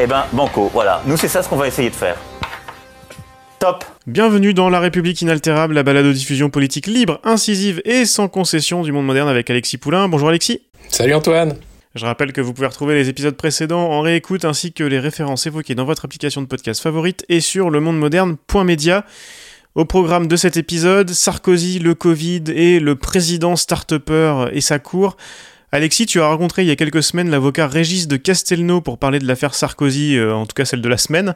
Eh ben, banco, voilà. Nous, c'est ça ce qu'on va essayer de faire. Top Bienvenue dans La République inaltérable, la balade aux diffusion politique libre, incisive et sans concession du monde moderne avec Alexis Poulain. Bonjour Alexis. Salut Antoine. Je rappelle que vous pouvez retrouver les épisodes précédents en réécoute ainsi que les références évoquées dans votre application de podcast favorite et sur le monde moderne.media. Au programme de cet épisode, Sarkozy, le Covid et le président start et sa cour. Alexis, tu as rencontré il y a quelques semaines l'avocat Régis de Castelnau pour parler de l'affaire Sarkozy, euh, en tout cas celle de la semaine.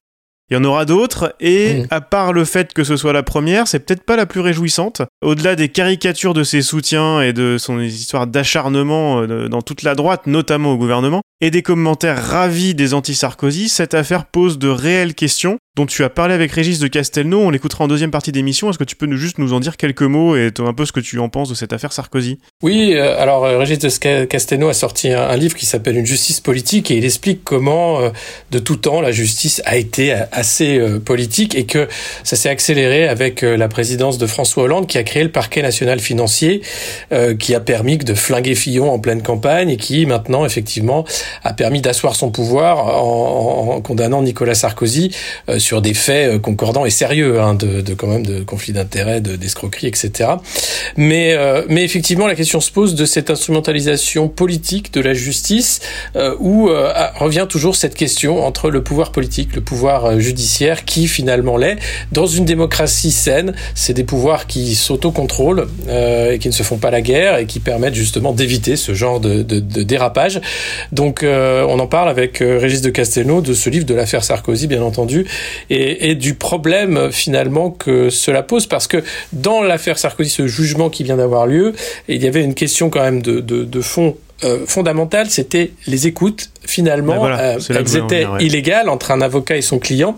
Il y en aura d'autres, et Mmh. à part le fait que ce soit la première, c'est peut-être pas la plus réjouissante. Au-delà des caricatures de ses soutiens et de son histoire d'acharnement euh, dans toute la droite, notamment au gouvernement, et des commentaires ravis des anti-Sarkozy, cette affaire pose de réelles questions dont tu as parlé avec Régis de Castelnau, on l'écoutera en deuxième partie d'émission. Est-ce que tu peux nous, juste nous en dire quelques mots et un peu ce que tu en penses de cette affaire Sarkozy? Oui, euh, alors euh, Régis de Castelnau a sorti un, livre qui s'appelle Une justice politique et il explique comment, euh, de tout temps, la justice a été euh, assez euh, politique et que ça s'est accéléré avec euh, la présidence de François Hollande qui a créé le parquet national financier, qui a permis de flinguer Fillon en pleine campagne et qui maintenant, effectivement, a permis d'asseoir son pouvoir en, en- condamnant Nicolas Sarkozy euh, sur des faits euh, concordants et sérieux, hein, de, de quand même de conflits d'intérêts, de d'escroquerie, etc. Mais, euh, mais effectivement, la question se pose de cette instrumentalisation politique de la justice, euh, où euh, revient toujours cette question entre le pouvoir politique, le pouvoir euh, judiciaire, qui finalement l'est. Dans une démocratie saine, c'est des pouvoirs qui s'autocontrôlent et qui ne se font pas la guerre et qui permettent justement d'éviter ce genre de, de, de dérapage. Donc, euh, on en parle avec euh, Régis de Castelnau de ce livre de l'affaire Sarkozy, bien entendu, et, et du problème finalement que cela pose, parce que dans l'affaire Sarkozy, ce jugement qui vient d'avoir lieu, il y avait une question quand même de, de, de fond euh, fondamentale, c'était les écoutes. Finalement, Ben voilà, euh, elles étaient venir, ouais. illégales entre un avocat et son client.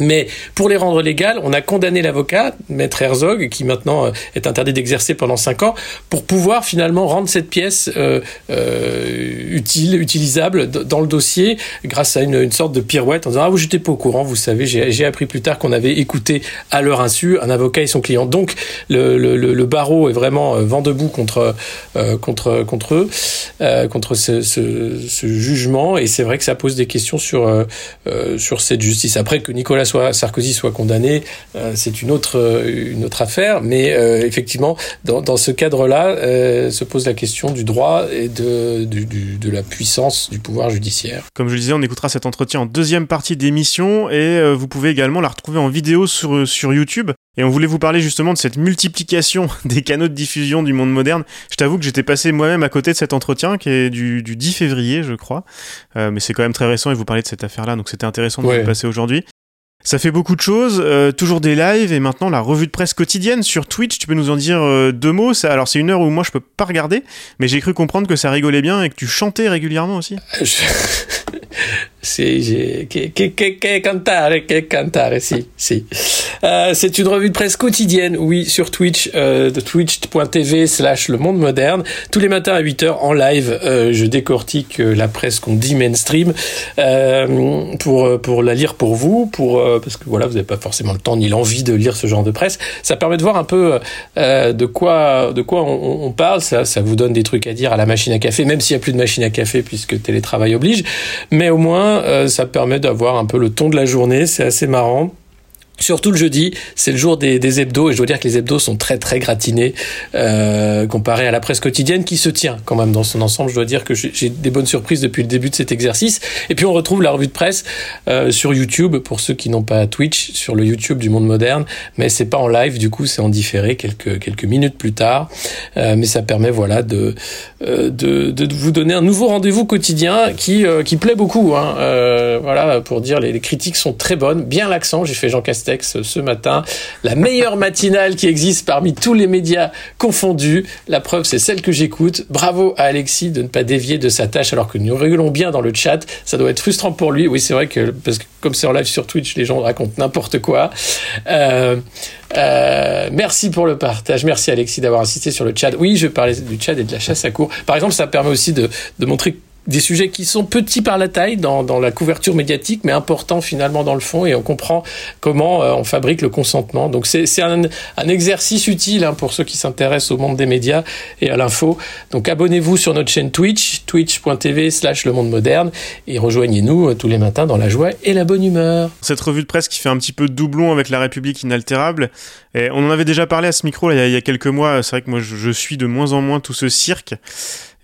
Mais pour les rendre légales, on a condamné l'avocat, Maître Herzog, qui maintenant euh, est interdit d'exercer pendant cinq ans, pour pouvoir finalement rendre cette pièce euh, euh, utile, utilisable dans le dossier, grâce à une, sorte de pirouette en disant ah vous j'étais pas au courant, vous savez, j'ai appris plus tard qu'on avait écouté à leur insu un avocat et son client. Donc le, barreau est vraiment euh, vent debout contre euh, contre contre eux, euh, contre ce, ce, jugement, et c'est vrai que ça pose des questions sur sur cette justice. Après que Nicolas soit, Sarkozy soit condamné, euh, c'est une autre euh, une autre affaire, mais euh, effectivement dans, dans ce cadre-là se pose la question du droit et de du, du- de la puissance du pouvoir judiciaire. Comme je le disais, on écoutera cet entretien en deuxième partie d'émission et vous pouvez également la retrouver en vidéo sur, sur YouTube. Et on voulait vous parler justement de cette multiplication des canaux de diffusion du monde moderne. Je t'avoue que j'étais passé moi-même à côté de cet entretien qui est du, du 10 février, je crois. Euh, mais c'est quand même très récent et vous parlez de cette affaire-là, donc c'était intéressant de Ouais. vous le passer aujourd'hui. Ça fait beaucoup de choses, euh, toujours des lives et maintenant la revue de presse quotidienne sur Twitch. Tu peux nous en dire euh, deux mots ça, Alors c'est une heure où moi je peux pas regarder, mais j'ai cru comprendre que ça rigolait bien et que tu chantais régulièrement aussi. Je- Cantare cantare si si. Euh, c'est une revue de presse quotidienne, oui, sur Twitch, euh, de twitch.tv slash le monde moderne. Tous les matins à 8h en live, euh, je décortique la presse qu'on dit mainstream pour, pour la lire pour vous, pour, parce que voilà, vous n'avez pas forcément le temps ni l'envie de lire ce genre de presse. Ça permet de voir un peu de quoi, de quoi on, on parle. Ça, ça vous donne des trucs à dire à la machine à café, même s'il n'y a plus de machine à café puisque télétravail oblige. Mais au moins, euh, ça permet d'avoir un peu le ton de la journée. C'est assez marrant. Surtout le jeudi, c'est le jour des, des hebdos et je dois dire que les hebdos sont très très gratinés euh, comparé à la presse quotidienne qui se tient quand même dans son ensemble. Je dois dire que j'ai des bonnes surprises depuis le début de cet exercice. Et puis on retrouve la revue de presse euh, sur YouTube pour ceux qui n'ont pas Twitch, sur le YouTube du monde moderne, mais c'est pas en live du coup, c'est en différé quelques quelques minutes plus tard. Euh, mais ça permet voilà de euh, de, de vous donner un nouveau rendez-vous quotidien qui euh, qui plaît beaucoup. Hein. Euh, voilà pour dire les, les critiques sont très bonnes, bien l'accent. J'ai fait Jean Castex Ce matin. La meilleure matinale qui existe parmi tous les médias confondus. La preuve, c'est celle que j'écoute. Bravo à Alexis de ne pas dévier de sa tâche alors que nous régulons bien dans le chat. Ça doit être frustrant pour lui. Oui, c'est vrai que, parce que comme c'est en live sur Twitch, les gens racontent n'importe quoi. Euh, euh, merci pour le partage. Merci Alexis d'avoir assisté sur le chat. Oui, je parlais du chat et de la chasse à cours. Par exemple, ça permet aussi de, de montrer des sujets qui sont petits par la taille dans, dans, la couverture médiatique, mais importants finalement dans le fond, et on comprend comment euh, on fabrique le consentement. Donc c'est un, un, exercice utile hein, pour ceux qui s'intéressent au monde des médias et à l'info. Donc abonnez-vous sur notre chaîne Twitch, twitch.tv slash le monde moderne, et rejoignez-nous euh, tous les matins dans la joie et la bonne humeur. Cette revue de presse qui fait un petit peu doublon avec la République inaltérable, et on en avait déjà parlé à ce micro il, y a, il y a quelques mois, c'est vrai que moi je, je suis de moins en moins tout ce cirque.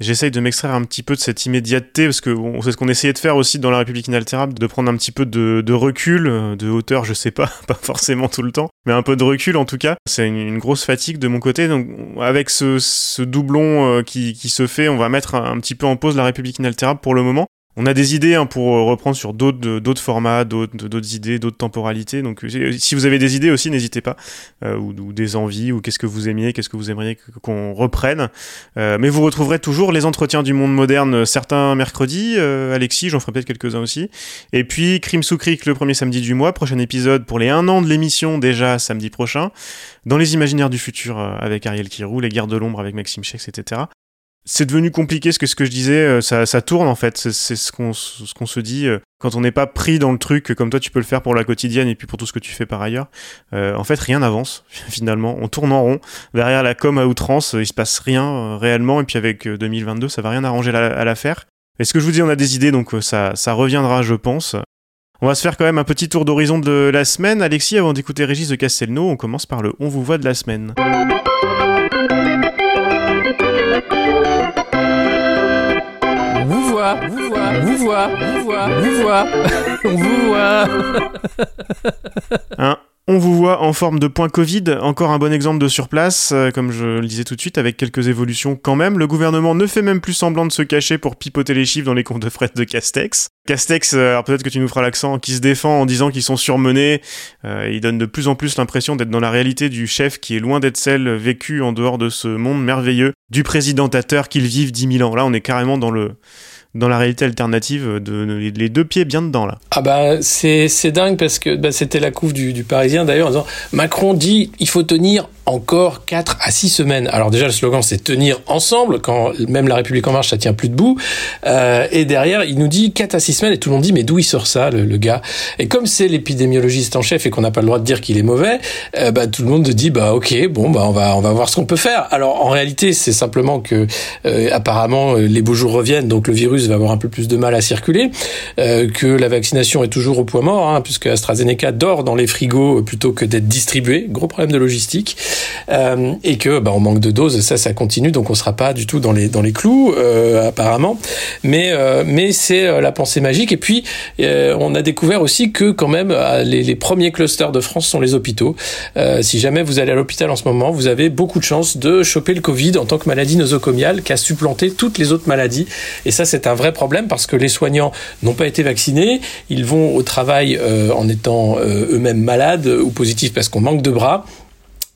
J'essaye de m'extraire un petit peu de cette immédiateté, parce que c'est ce qu'on essayait de faire aussi dans la République inaltérable, de prendre un petit peu de, recul, de hauteur, je sais pas, pas forcément tout le temps, mais un peu de recul en tout cas. C'est une, grosse fatigue de mon côté, donc avec ce, doublon euh, qui, se fait, on va mettre un petit peu en pause la République inaltérable pour le moment. On a des idées hein, pour reprendre sur d'autres d'autres formats, d'autres idées, d'autres temporalités. Donc si vous avez des idées aussi, n'hésitez pas, euh, ou, des envies, ou qu'est-ce que vous aimiez, qu'est-ce que vous aimeriez qu'on reprenne. Euh, mais vous retrouverez toujours les entretiens du monde moderne, certains mercredis. Euh, Alexis, j'en ferai peut-être quelques-uns aussi. Et puis Crime sous Cric le premier samedi du mois, prochain épisode pour les un an de l'émission déjà samedi prochain. Dans les imaginaires du futur avec Ariel Kirou, les guerres de l'ombre avec Maxime Chex, etc c'est devenu compliqué ce que ce que je disais euh, ça, ça tourne en fait. C'est ce qu'on ce qu'on se dit euh, quand on n'est pas pris dans le truc comme toi tu peux le faire pour la quotidienne et puis pour tout ce que tu fais par ailleurs euh, en fait rien n'avance finalement. On tourne en rond. Derrière la com à outrance il se passe rien réellement. Et puis avec 2022 ça va rien arranger à l'affaire. Et ce que je vous dis on a des idées donc ça ça reviendra je pense. On va se faire quand même un petit tour d'horizon de la semaine. Alexis avant d'écouter Régis de Castelnau on commence par le on vous voit de la semaine vous voit, vous voit, vous vous voit, on vous voit. Hein on vous voit en forme de point Covid, encore un bon exemple de surplace, euh, comme je le disais tout de suite, avec quelques évolutions quand même. Le gouvernement ne fait même plus semblant de se cacher pour pipoter les chiffres dans les comptes de frais de Castex. Castex, euh, alors peut-être que tu nous feras l'accent, qui se défend en disant qu'ils sont surmenés, euh, il donne de plus en plus l'impression d'être dans la réalité du chef qui est loin d'être celle vécue en dehors de ce monde merveilleux du présidentateur qu'il vive 10 000 ans. Là, on est carrément dans le dans la réalité alternative les deux pieds bien dedans là. Ah bah c'est c'est dingue parce que bah, c'était la couve du, du Parisien d'ailleurs en disant Macron dit il faut tenir encore 4 à 6 semaines. Alors déjà le slogan c'est tenir ensemble. Quand même la République en marche ça tient plus debout. Euh, et derrière il nous dit 4 à 6 semaines et tout le monde dit mais d'où il sort ça le, le gars? Et comme c'est l'épidémiologiste en chef et qu'on n'a pas le droit de dire qu'il est mauvais euh, bah tout le monde dit bah OK bon bah on va on va voir ce qu'on peut faire. Alors en réalité c'est simplement que euh, apparemment les beaux jours reviennent donc le virus va avoir un peu plus de mal à circuler euh, que la vaccination est toujours au point mort hein, puisque AstraZeneca dort dans les frigos plutôt que d'être distribué gros problème de logistique euh, et que bah, on manque de doses, ça, ça continue, donc on sera pas du tout dans les dans les clous euh, apparemment. Mais euh, mais c'est euh, la pensée magique. Et puis on a découvert aussi que quand même les, les, premiers clusters de France sont les hôpitaux. si jamais vous allez à l'hôpital en ce moment, vous avez beaucoup de chances de choper le Covid en tant que maladie nosocomiale qui a supplanté toutes les autres maladies. Et ça, c'est un vrai problème parce que les soignants n'ont pas été vaccinés, ils vont au travail en étant eux-mêmes malades ou positifs parce qu'on manque de bras.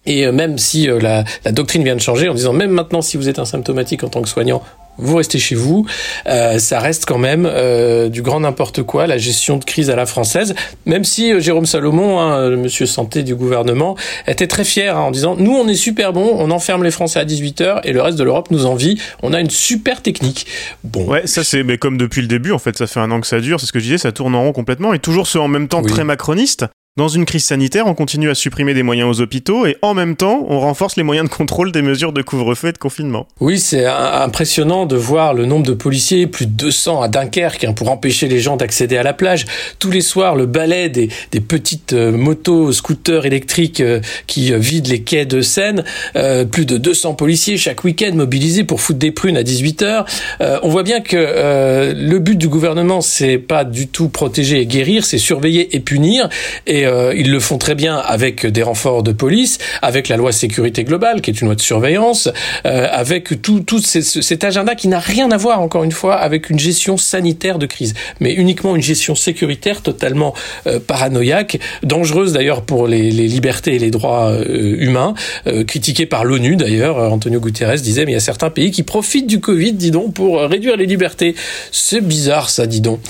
Et même si la, la, doctrine vient de changer en disant même maintenant si vous êtes asymptomatique en tant que soignant, vous restez chez vous, euh, ça reste quand même euh, du grand n'importe quoi, la gestion de crise à la française, même si euh, Jérôme Salomon, hein, le monsieur santé du gouvernement, était très fier hein, en disant, nous on est super bon, on enferme les Français à 18h et le reste de l'Europe nous envie, on a une super technique. Bon. Ouais, ça c'est mais comme depuis le début, en fait, ça fait un an que ça dure, c'est ce que je disais, ça tourne en rond complètement, et toujours ce en même temps oui. très macroniste, dans une crise sanitaire, on continue à supprimer des moyens aux hôpitaux et en même temps, on renforce les moyens de contrôle des mesures de couvre-feu et de confinement. Oui, c'est impressionnant de voir le nombre de policiers, plus de 200 à Dunkerque, hein, pour empêcher les gens d'accéder à la plage. Tous les soirs, le balai des, petites euh, motos, scooters électriques euh, qui euh, vident les quais de Seine. Plus de 200 policiers chaque week-end mobilisés pour foutre des prunes à 18h. Euh, on voit bien que le but du gouvernement, c'est pas du tout protéger et guérir, c'est surveiller et punir. Et euh, ils le font très bien avec des renforts de police, avec la loi sécurité globale, qui est une loi de surveillance, euh, avec tout, tout cet agenda qui n'a rien à voir, encore une fois, avec une gestion sanitaire de crise, mais uniquement une gestion sécuritaire totalement euh, paranoïaque, dangereuse d'ailleurs pour les, les, libertés et les droits euh, humains, critiquée par l'ONU d'ailleurs. Antonio Guterres disait, mais il y a certains pays qui profitent du Covid, dis donc, pour réduire les libertés. C'est bizarre ça, dis donc.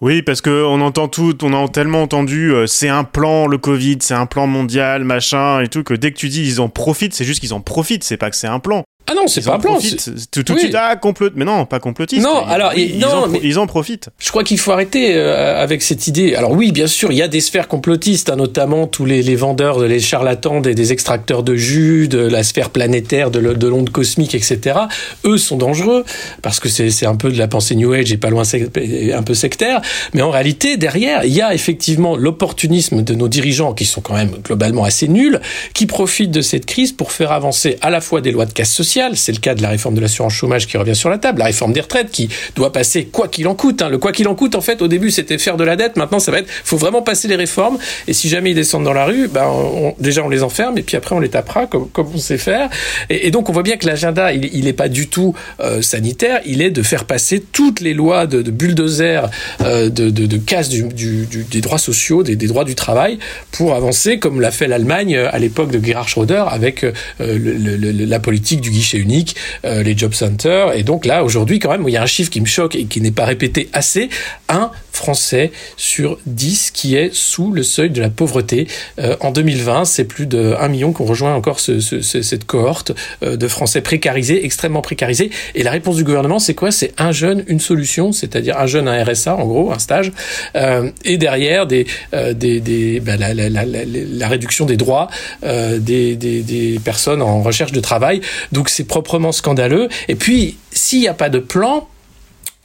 Oui, parce que on entend tout, on a tellement entendu, c'est un plan le Covid, c'est un plan mondial, machin et tout, que dès que tu dis ils en profitent, c'est juste qu'ils en profitent, c'est pas que c'est un plan. Ah non, c'est pas un plan. Tout, tout de suite, ah, complot. Mais non, pas complotiste. Non, alors, ils, non, en, mais ils en profitent. Je crois qu'il faut arrêter euh, avec cette idée. Alors oui, bien sûr, il y a des sphères complotistes, hein, notamment tous les, les, vendeurs, les charlatans des, des, extracteurs de jus, de la sphère planétaire, de, de l'onde cosmique, etc. Eux sont dangereux parce que c'est un peu de la pensée New Age et pas loin un peu sectaire. Mais en réalité, derrière, il y a effectivement l'opportunisme de nos dirigeants qui sont quand même globalement assez nuls, qui profitent de cette crise pour faire avancer à la fois des lois de casse sociale, c'est le cas de la réforme de l'assurance chômage qui revient sur la table, la réforme des retraites qui doit passer quoi qu'il en coûte. Hein. Le quoi qu'il en coûte, en fait, au début, c'était faire de la dette. Maintenant, ça va être, faut vraiment passer les réformes. Et si jamais ils descendent dans la rue, ben, déjà, on les enferme et puis après, on les tapera comme, on sait faire. Et, donc, on voit bien que l'agenda, il, n'est pas du tout euh, sanitaire. Il est de faire passer toutes les lois de, bulldozer, euh, de, casse des droits sociaux, des, des, droits du travail, pour avancer comme l'a fait l'Allemagne euh, à l'époque de Gerhard Schröder avec la politique du guichet unique euh, les job centers. Et donc là, aujourd'hui, quand même, il y a un chiffre qui me choque et qui n'est pas répété assez. Un Français sur 10 qui est sous le seuil de la pauvreté. Euh, en 2020, c'est plus de 1 million qu'on rejoint encore ce, ce, cette cohorte euh, de Français précarisés, extrêmement précarisés. Et la réponse du gouvernement, c'est quoi? C'est un jeune, une solution, c'est-à-dire un jeune, un RSA, en gros, un stage. et derrière, des, bah, la, réduction des droits des, des, des personnes en recherche de travail. Donc c'est proprement scandaleux. Et puis, s'il n'y a pas de plan,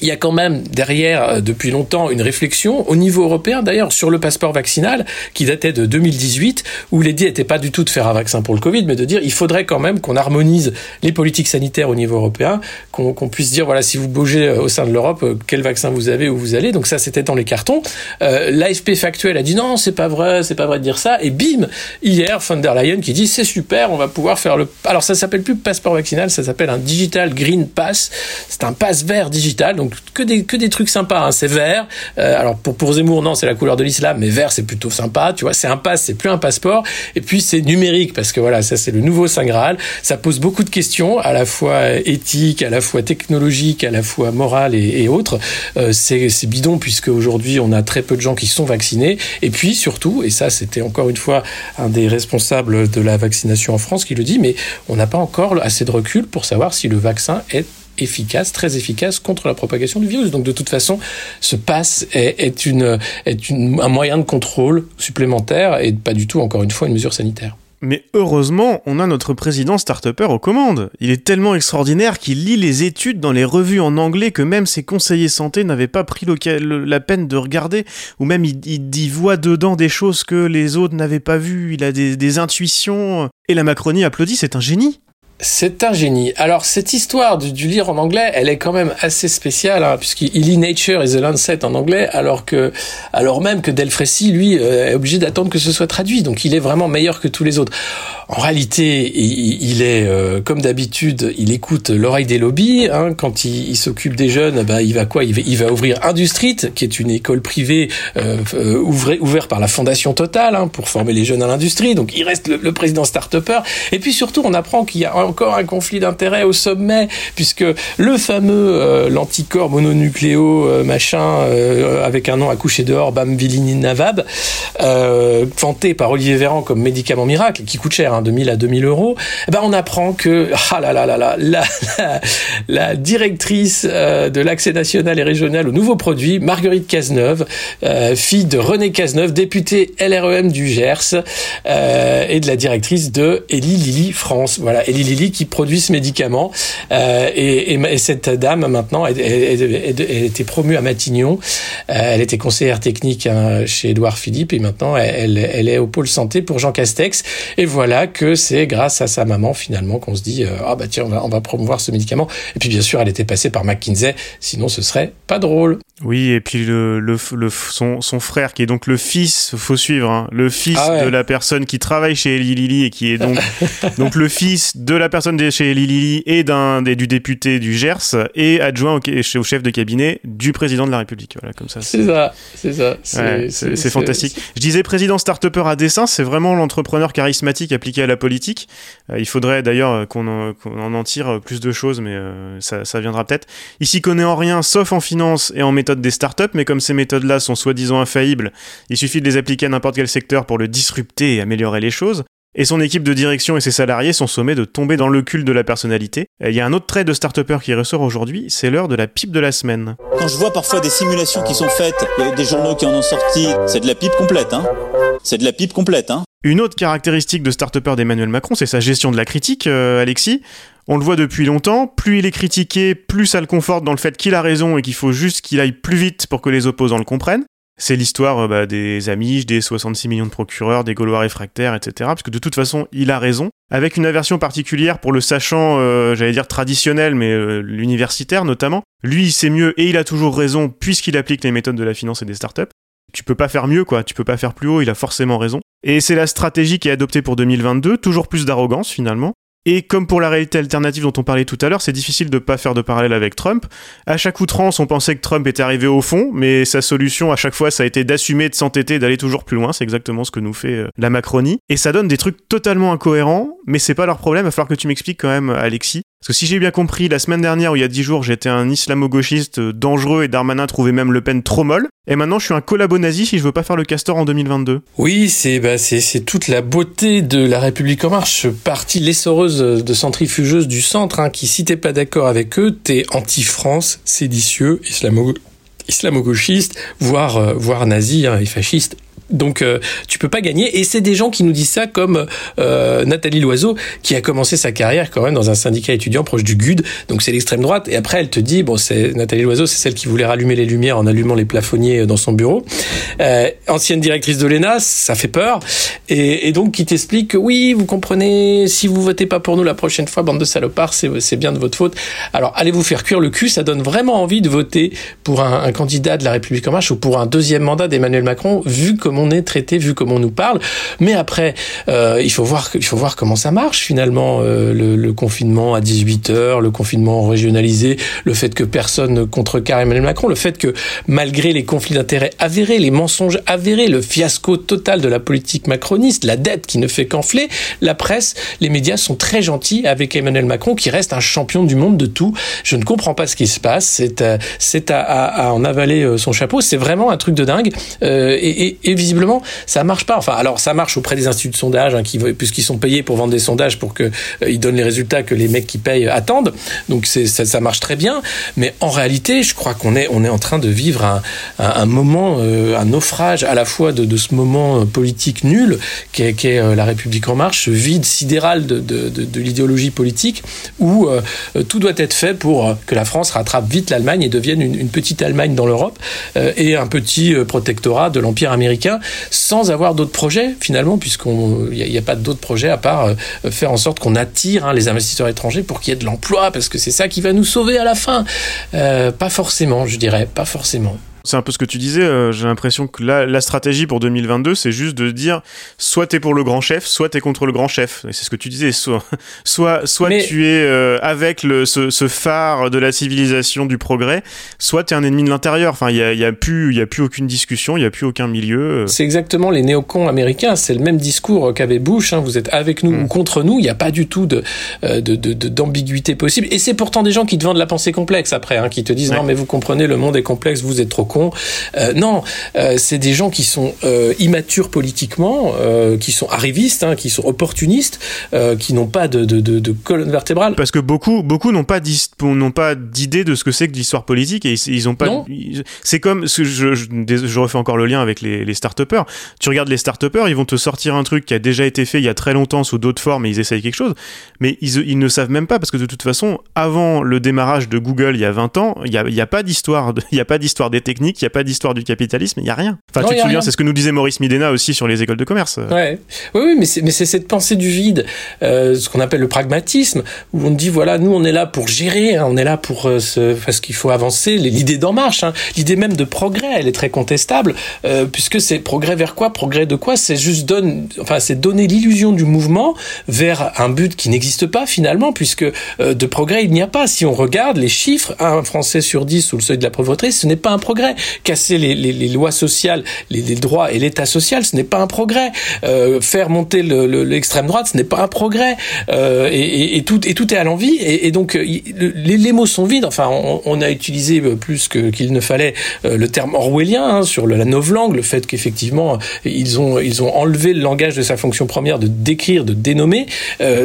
il y a quand même derrière, euh, depuis longtemps, une réflexion au niveau européen, d'ailleurs, sur le passeport vaccinal, qui datait de 2018, où l'idée n'était pas du tout de faire un vaccin pour le Covid, mais de dire il faudrait quand même qu'on harmonise les politiques sanitaires au niveau européen, qu'on puisse dire, voilà, si vous bougez euh, au sein de l'Europe, euh, quel vaccin vous avez, où vous allez. Donc ça, c'était dans les cartons. Euh, L'AFP factuel a dit non, c'est pas vrai, c'est pas vrai de dire ça. Et bim, hier, von der Leyen qui dit c'est super, on va pouvoir faire le... Alors ça s'appelle plus passeport vaccinal, ça s'appelle un Digital Green Pass. C'est un passe vert digital. Que des, que des trucs sympas. Hein. C'est vert. Euh, alors pour, Zemmour, non, c'est la couleur de l'islam, mais vert, c'est plutôt sympa. Tu vois, c'est un pass, c'est plus un passeport. Et puis c'est numérique parce que voilà, ça c'est le nouveau Saint Graal. Ça pose beaucoup de questions, à la fois éthiques, à la fois technologiques, à la fois morales et, et autres. Euh, c'est bidon puisque aujourd'hui on a très peu de gens qui sont vaccinés. Et puis surtout, et ça c'était encore une fois un des responsables de la vaccination en France qui le dit, mais on n'a pas encore assez de recul pour savoir si le vaccin est efficace, très efficace contre la propagation du virus. Donc de toute façon, ce pass est, une, est un moyen de contrôle supplémentaire et pas du tout, encore une fois, une mesure sanitaire. Mais heureusement, on a notre président start aux commandes. Il est tellement extraordinaire qu'il lit les études dans les revues en anglais que même ses conseillers santé n'avaient pas pris la peine de regarder, ou même il, il, voit dedans des choses que les autres n'avaient pas vues, il a des, des intuitions. Et la Macronie applaudit, c'est un génie. C'est un génie. Alors cette histoire du, du, lire en anglais, elle est quand même assez spéciale hein, puisqu'il lit Nature is the Lancet en anglais, alors que, alors même que Delfrécy lui euh, est obligé d'attendre que ce soit traduit. Donc il est vraiment meilleur que tous les autres. En réalité, il, est euh, comme d'habitude, il écoute l'oreille des lobbies. Hein, quand il, s'occupe des jeunes, bah, il va quoi? Il va, ouvrir Industrie, qui est une école privée euh, euh ouverte par la Fondation Total hein, pour former les jeunes à l'industrie. Donc il reste le, président start-upper. Et puis surtout, on apprend qu'il y a encore un conflit d'intérêts au sommet, puisque le fameux euh, l'anticorps mononucléo euh, machin euh, avec un nom à coucher dehors, Bamvilinavab, vanté par Olivier Véran comme médicament miracle, qui coûte cher, hein, 2000 à 2000 euros, eh ben on apprend que ah là là là là la, directrice de l'accès national et régional aux nouveaux produits, Marguerite Cazeneuve, fille de René Cazeneuve, députée LREM du Gers, et de la directrice de Eli Lilly France. Voilà, Eli qui produit ce médicament. Euh, et, et, cette dame, maintenant, elle, était promue à Matignon. Euh, elle était conseillère technique hein, chez Édouard Philippe et maintenant, elle, elle, est au pôle santé pour Jean Castex. Et voilà que c'est grâce à sa maman, finalement, qu'on se dit, euh, ah bah tiens, on va, on va promouvoir ce médicament. Et puis, bien sûr, elle était passée par McKinsey, sinon ce serait pas drôle. Oui, et puis le, le, le- son, son frère, qui est donc le fils, faut suivre, hein, le fils Ah ouais. de la personne qui travaille chez Eli Lilly et qui est donc, donc le fils de la personne de chez Eli Lilly et d'un des, du député du Gers et adjoint au, au chef de cabinet du président de la République. Voilà, comme ça. C'est ça, c'est ça. C'est fantastique. Je disais président start-upper à dessin, c'est vraiment l'entrepreneur charismatique appliqué à la politique. Euh, il faudrait d'ailleurs euh, qu'on en, qu'on en en tire euh, plus de choses, mais euh, ça, ça viendra peut-être. Il s'y connaît en rien, sauf en finance et en des startups, mais comme ces méthodes-là sont soi-disant infaillibles, il suffit de les appliquer à n'importe quel secteur pour le disrupter et améliorer les choses. Et son équipe de direction et ses salariés sont sommés de tomber dans le culte de la personnalité. Euh, Il y a un autre trait de start-upper qui ressort aujourd'hui, c'est l'heure de la pipe de la semaine. Quand je vois parfois des simulations qui sont faites, il y a des journaux qui en ont sorti, c'est de la pipe complète, hein. C'est de la pipe complète, hein. Une autre caractéristique de start-upper d'Emmanuel Macron, c'est sa gestion de la critique, euh, Alexis. On le voit depuis longtemps, plus il est critiqué, plus ça le conforte dans le fait qu'il a raison et qu'il faut juste qu'il aille plus vite pour que les opposants le comprennent. C'est l'histoire euh, bah, des Amish, des 66 millions de procureurs, des Gaulois réfractaires, etc. Parce que de toute façon, il a raison. Avec une aversion particulière pour le sachant, euh, j'allais dire traditionnel, mais euh, l'universitaire notamment. Lui, il sait mieux et il a toujours raison puisqu'il applique les méthodes de la finance et des startups. Tu peux pas faire mieux, quoi. Tu peux pas faire plus haut, il a forcément raison. Et c'est la stratégie qui est adoptée pour 2022, toujours plus d'arrogance finalement. Et comme pour la réalité alternative dont on parlait tout à l'heure, c'est difficile de pas faire de parallèle avec Trump. À chaque outrance, on pensait que Trump était arrivé au fond, mais sa solution à chaque fois, ça a été d'assumer, de s'entêter, d'aller toujours plus loin. C'est exactement ce que nous fait euh, la Macronie. Et ça donne des trucs totalement incohérents, mais c'est pas leur problème. Va falloir que tu m'expliques quand même, Alexis. Parce que si j'ai bien compris, la semaine dernière, ou il y a 10 jours, j'étais un islamo-gauchiste euh, dangereux et Darmanin trouvait même Le Pen trop molle. Et maintenant, je suis un collabo nazi si je veux pas faire le castor en 2022. Oui, c'est bah, c'est toute la beauté de la République en marche, ce parti l'essoreuse de centrifugeuse du centre, hein, qui si t'es pas d'accord avec eux, t'es anti-France, séditieux, islamo islamo-gauchiste, voire euh, voire nazi hein, et fasciste. Donc euh, tu peux pas gagner. Et c'est des gens qui nous disent ça comme euh, Nathalie Loiseau qui a commencé sa carrière quand même dans un syndicat étudiant proche du GUD. Donc c'est l'extrême droite. Et après elle te dit bon c'est Nathalie Loiseau c'est celle qui voulait rallumer les lumières en allumant les plafonniers dans son bureau. Euh, ancienne directrice de l'ENA ça fait peur. Et, donc qui t'explique que oui vous comprenez si vous votez pas pour nous la prochaine fois bande de salopards c'est c'est bien de votre faute. Alors allez vous faire cuire le cul. Ça donne vraiment envie de voter pour un, un candidat de la République en marche ou pour un deuxième mandat d'Emmanuel Macron vu comme on est traité, vu comme on nous parle. Mais après, euh, il faut voir, il faut voir comment ça marche finalement euh, le, confinement à 18 heures, le confinement régionalisé, le fait que personne ne contrecarre Emmanuel Macron, le fait que malgré les conflits d'intérêts avérés, les mensonges avérés, le fiasco total de la politique macroniste, la dette qui ne fait qu'enfler, la presse, les médias sont très gentils avec Emmanuel Macron qui reste un champion du monde de tout. Je ne comprends pas ce qui se passe. C'est à, c'est à, en avaler euh, son chapeau. C'est vraiment un truc de dingue. Euh, et visiblement ça marche pas. Enfin, alors ça marche auprès des instituts de sondage, hein, qui, puisqu'ils sont payés pour vendre des sondages pour que euh, donnent les résultats que les mecs qui payent attendent. Donc ça, marche très bien. Mais en réalité, je crois qu'on est est en train de vivre un, moment, euh, un naufrage à la fois de, ce moment euh, politique nul qu'est, euh, la République en marche, vide sidéral de, l'idéologie politique, où tout doit être fait pour que la France rattrape vite l'Allemagne et devienne une, une petite Allemagne dans l'Europe et un petit protectorat de l'empire américain sans avoir d'autres projets finalement, puisqu'on il n'y a, a, pas d'autres projets à part euh, faire en sorte qu'on attire hein, les investisseurs étrangers pour qu'il y ait de l'emploi, parce que c'est ça qui va nous sauver à la fin. Euh, pas forcément, je dirais, pas forcément. C'est un peu ce que tu disais. Euh, J'ai l'impression que la, la, stratégie pour 2022, c'est juste de dire soit t'es pour le grand chef, soit t'es contre le grand chef. C'est ce que tu disais. Soit, soit, soit Mais... tu es euh, avec le, ce, ce, phare de la civilisation du progrès, soit t'es un ennemi de l'intérieur. Enfin, il y a, y a plus, y a plus aucune discussion, il y a plus aucun milieu. C'est exactement les néocons américains. C'est le même discours qu'avait Bush. Hein. Vous êtes avec nous mmh. ou contre nous. Il n'y a pas du tout de, de, de, d'ambiguïté possible. Et c'est pourtant des gens qui te vendent la pensée complexe après, hein, qui te disent ouais. non mais vous comprenez, le monde est complexe, vous êtes trop euh, non, euh, c'est des gens qui sont euh, immatures politiquement, qui sont arrivistes, hein, qui sont opportunistes, qui n'ont pas de, de, de, de, colonne vertébrale. Parce que beaucoup, beaucoup n'ont pas n'ont pas d'idée de ce que c'est que l'histoire politique et ils, ont pas. C'est comme je, je, je, refais encore le lien avec les, les start-upers. Tu regardes les start-upers, ils vont te sortir un truc qui a déjà été fait il y a très longtemps sous d'autres formes et ils essayent quelque chose, mais ils, ils ne savent même pas parce que de toute façon, avant le démarrage de Google il y a 20 ans, il n'y a, a, pas d'histoire, il n'y a pas d'histoire des techniques technique, il n'y a pas d'histoire du capitalisme, il n'y a rien. Enfin, Non, tu te souviens, c'est ce que nous disait Maurice Midena aussi sur les écoles de commerce. Ouais. Oui, oui, mais c'est, cette pensée du vide, euh, ce qu'on appelle le pragmatisme, où on dit voilà, nous on est là pour gérer, hein, on est là pour euh, se, parce qu'il faut avancer. L'idée d'en marche, hein, l'idée même de progrès, elle est très contestable, euh, puisque c'est progrès vers quoi, progrès de quoi? C'est juste donne, enfin c'est donner l'illusion du mouvement vers un but qui n'existe pas finalement, puisque euh, de progrès il n'y a pas. Si on regarde les chiffres, un Français sur dix sous le seuil de la pauvreté, ce n'est pas un progrès. Casser les, lois sociales, les, droits et l'État social, ce n'est pas un progrès. Euh, faire monter le- le- l'extrême droite, ce n'est pas un progrès. Euh, et, tout, et tout est à l'envie. Et, donc, euh, les, mots sont vides. Enfin, on, a utilisé plus qu'il ne fallait le terme orwellien hein, sur la novlangue, le fait qu'effectivement, ils ont, ils ont enlevé le langage de sa fonction première de décrire, de dénommer.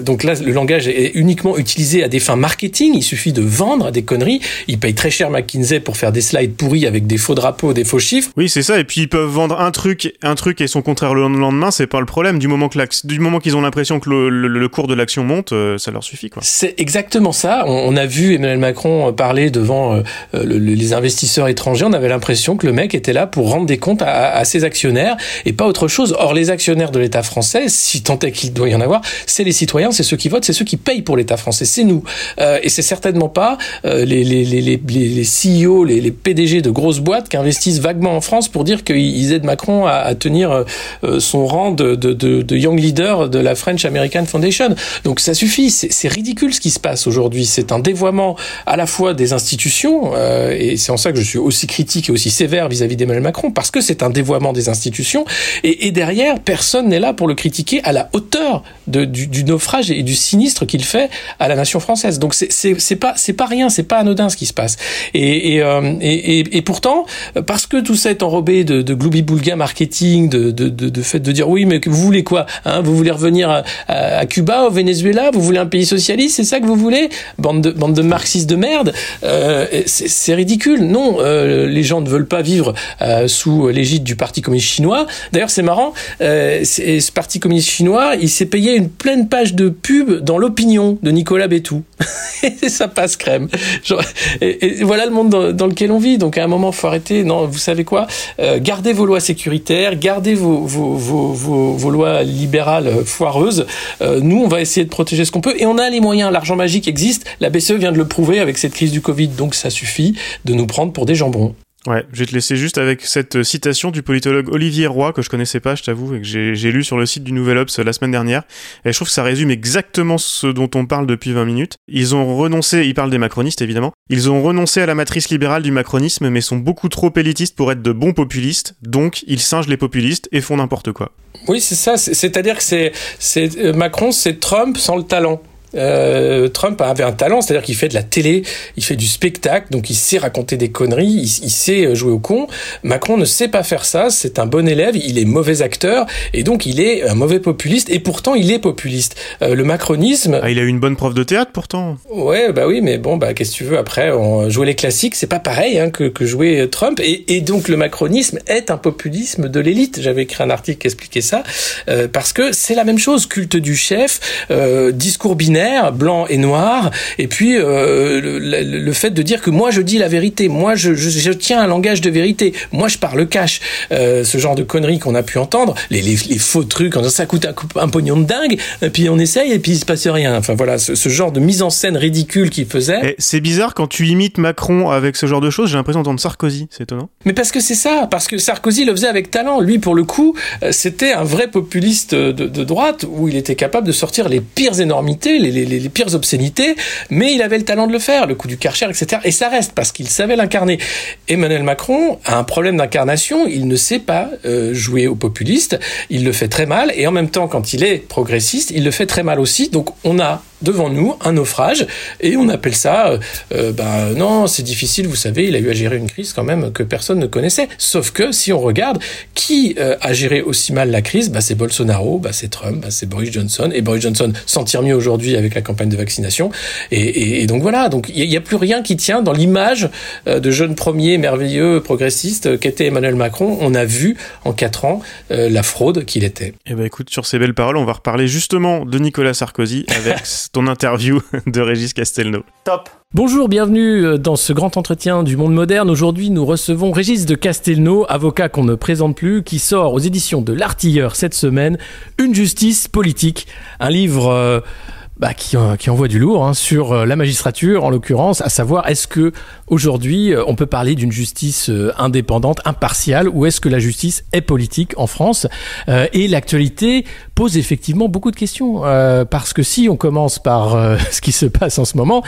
Donc là, le langage est uniquement utilisé à des fins marketing. Il suffit de vendre des conneries. Ils payent très cher McKinsey pour faire des slides pourris avec des faux drapeaux, des faux chiffres. Oui, c'est ça. Et puis ils peuvent vendre un truc, un truc et son contraire le lendemain, c'est pas le problème. Du moment que du moment qu'ils ont l'impression que le, le- le cours de l'action monte, euh, ça leur suffit quoi. C'est exactement ça. On, on a vu Emmanuel Macron euh, parler devant euh, le- le- les investisseurs étrangers. On avait l'impression que le mec était là pour rendre des comptes à, à ses actionnaires et pas autre chose. Or, les actionnaires de l'État français, si tant est qu'il doit y en avoir, c'est les citoyens, c'est ceux qui votent, c'est ceux qui payent pour l'État français, c'est nous. Euh, et c'est certainement pas euh, les, les, les, les, les les CEO, les, les PDG de grosses boîtes qui investissent vaguement en France pour dire qu'ils ils aident Macron à, tenir euh, euh, son rang de, young leader de la French American Foundation. Donc ça suffit, c'est ridicule ce qui se passe aujourd'hui. C'est un dévoiement à la fois des institutions, euh, et c'est en ça que je suis aussi critique et aussi sévère vis-à-vis d'Emmanuel Macron, parce que c'est un dévoiement des institutions, et, derrière, personne n'est là pour le critiquer à la hauteur du, naufrage et du sinistre qu'il fait à la nation française. Donc c'est- pas pas rien, c'est pas anodin ce qui se passe. Et, et pourtant, parce que tout ça est enrobé de, de gloubi-boulga marketing, de, de, de, de fait de dire oui, mais vous voulez quoi hein Vous voulez revenir à, à, Cuba, au Venezuela Vous voulez un pays socialiste C'est ça que vous voulez? Bande de, bande de marxistes de merde euh, C'est ridicule. Non, euh, les gens ne veulent pas vivre euh, sous l'égide du Parti communiste chinois. D'ailleurs, c'est marrant, euh, ce Parti communiste chinois, il s'est payé une pleine page de pub dans l'opinion de Nicolas Bétou. et ça passe crème. Genre, et, et voilà le monde dans, dans lequel on vit. Donc à un moment, Non, vous savez quoi Euh, Gardez vos lois sécuritaires, gardez vos, vos, vos, vos, vos lois libérales foireuses. Euh, nous, on va essayer de protéger ce qu'on peut. Et on a les moyens. L'argent magique existe. La BCE vient de le prouver avec cette crise du Covid. Donc ça suffit de nous prendre pour des jambons. Ouais, je vais te laisser juste avec cette euh, citation du politologue Olivier Roy que je connaissais pas, je t'avoue, et que j'ai lu sur le site du Nouvel Obs euh, la semaine dernière. Et je trouve que ça résume exactement ce dont on parle depuis 20 minutes. Ils ont renoncé, il parle des macronistes évidemment, ils ont renoncé à la matrice libérale du macronisme mais sont beaucoup trop élitistes pour être de bons populistes, donc ils singent les populistes et font n'importe quoi. Oui, c'est ça. C'est- C'est-à-dire que c'est, c'est euh, Macron, c'est Trump sans le talent. Euh, Trump avait un talent, c'est-à-dire qu'il fait de la télé, il fait du spectacle, donc il sait raconter des conneries, il, il sait jouer au con. Macron ne sait pas faire ça, c'est un bon élève, il est mauvais acteur, et donc il est un mauvais populiste, et pourtant il est populiste. Euh, le macronisme, Ah, il a eu une bonne prof de théâtre pourtant. Ouais, bah oui, mais bon, bah qu'est-ce que tu veux après on, Jouer les classiques, c'est pas pareil hein, que, que jouer Trump. Et, et donc le macronisme est un populisme de l'élite. J'avais écrit un article qui expliquait ça euh, parce que c'est la même chose. Culte du chef, euh, discours binaire, blanc et noir, et puis euh, le, le- le fait de dire que moi je dis la vérité, moi je, je, je tiens un langage de vérité, moi je parle cash. Euh, ce genre de conneries qu'on a pu entendre, les, les, les faux trucs, en disant, ça coûte un, pognon de dingue, et puis on essaye et puis il se passe rien. Enfin voilà, ce, ce genre de mise en scène ridicule qu'il faisait. C'est bizarre quand tu imites Macron avec ce genre de choses, j'ai l'impression d'entendre Sarkozy, c'est étonnant. Mais parce que c'est ça, parce que Sarkozy le faisait avec talent. Lui, pour le coup, euh, c'était un vrai populiste de, de droite où il était capable de sortir les pires énormités, les, les, pires obscénités, mais il avait le talent de le faire, le coup du Karcher, etc. Et ça reste parce qu'il savait l'incarner. Emmanuel Macron a un problème d'incarnation, il ne sait pas euh, jouer au populiste, il le fait très mal, et en même temps, quand il est progressiste, il le fait très mal aussi. Donc on a devant nous un naufrage. Et on appelle ça euh, euh, bah non c'est difficile vous savez il a eu à gérer une crise quand même que personne ne connaissait. Sauf que si on regarde qui euh, a géré aussi mal la crise bah c'est Bolsonaro bah c'est Trump bah c'est Boris Johnson. Et Boris Johnson s'en tire mieux aujourd'hui avec la campagne de vaccination. Et, et, et donc voilà donc il n'y a, plus rien qui tient dans l'image euh, de jeune premier merveilleux progressiste qu'était Emmanuel Macron. On a vu en quatre ans euh, la fraude qu'il était. Et bah écoute, sur ces belles paroles, on va reparler justement de Nicolas Sarkozy avec ton interview de Régis Castelnau. Top Bonjour, bienvenue euh, dans ce grand entretien du monde moderne. Aujourd'hui, nous recevons Régis de Castelnau, avocat qu'on ne présente plus, qui sort aux éditions de l'Artilleur cette semaine, Une justice politique, un livre... Euh, bah, qui, euh, qui, envoie du lourd hein, sur euh, la magistrature, en l'occurrence, à savoir est-ce que aujourd'hui euh, on peut parler d'une justice indépendante, impartiale, ou est-ce que la justice est politique en France? Et l'actualité pose effectivement beaucoup de questions, parce que si on commence par ce qui se passe en ce moment,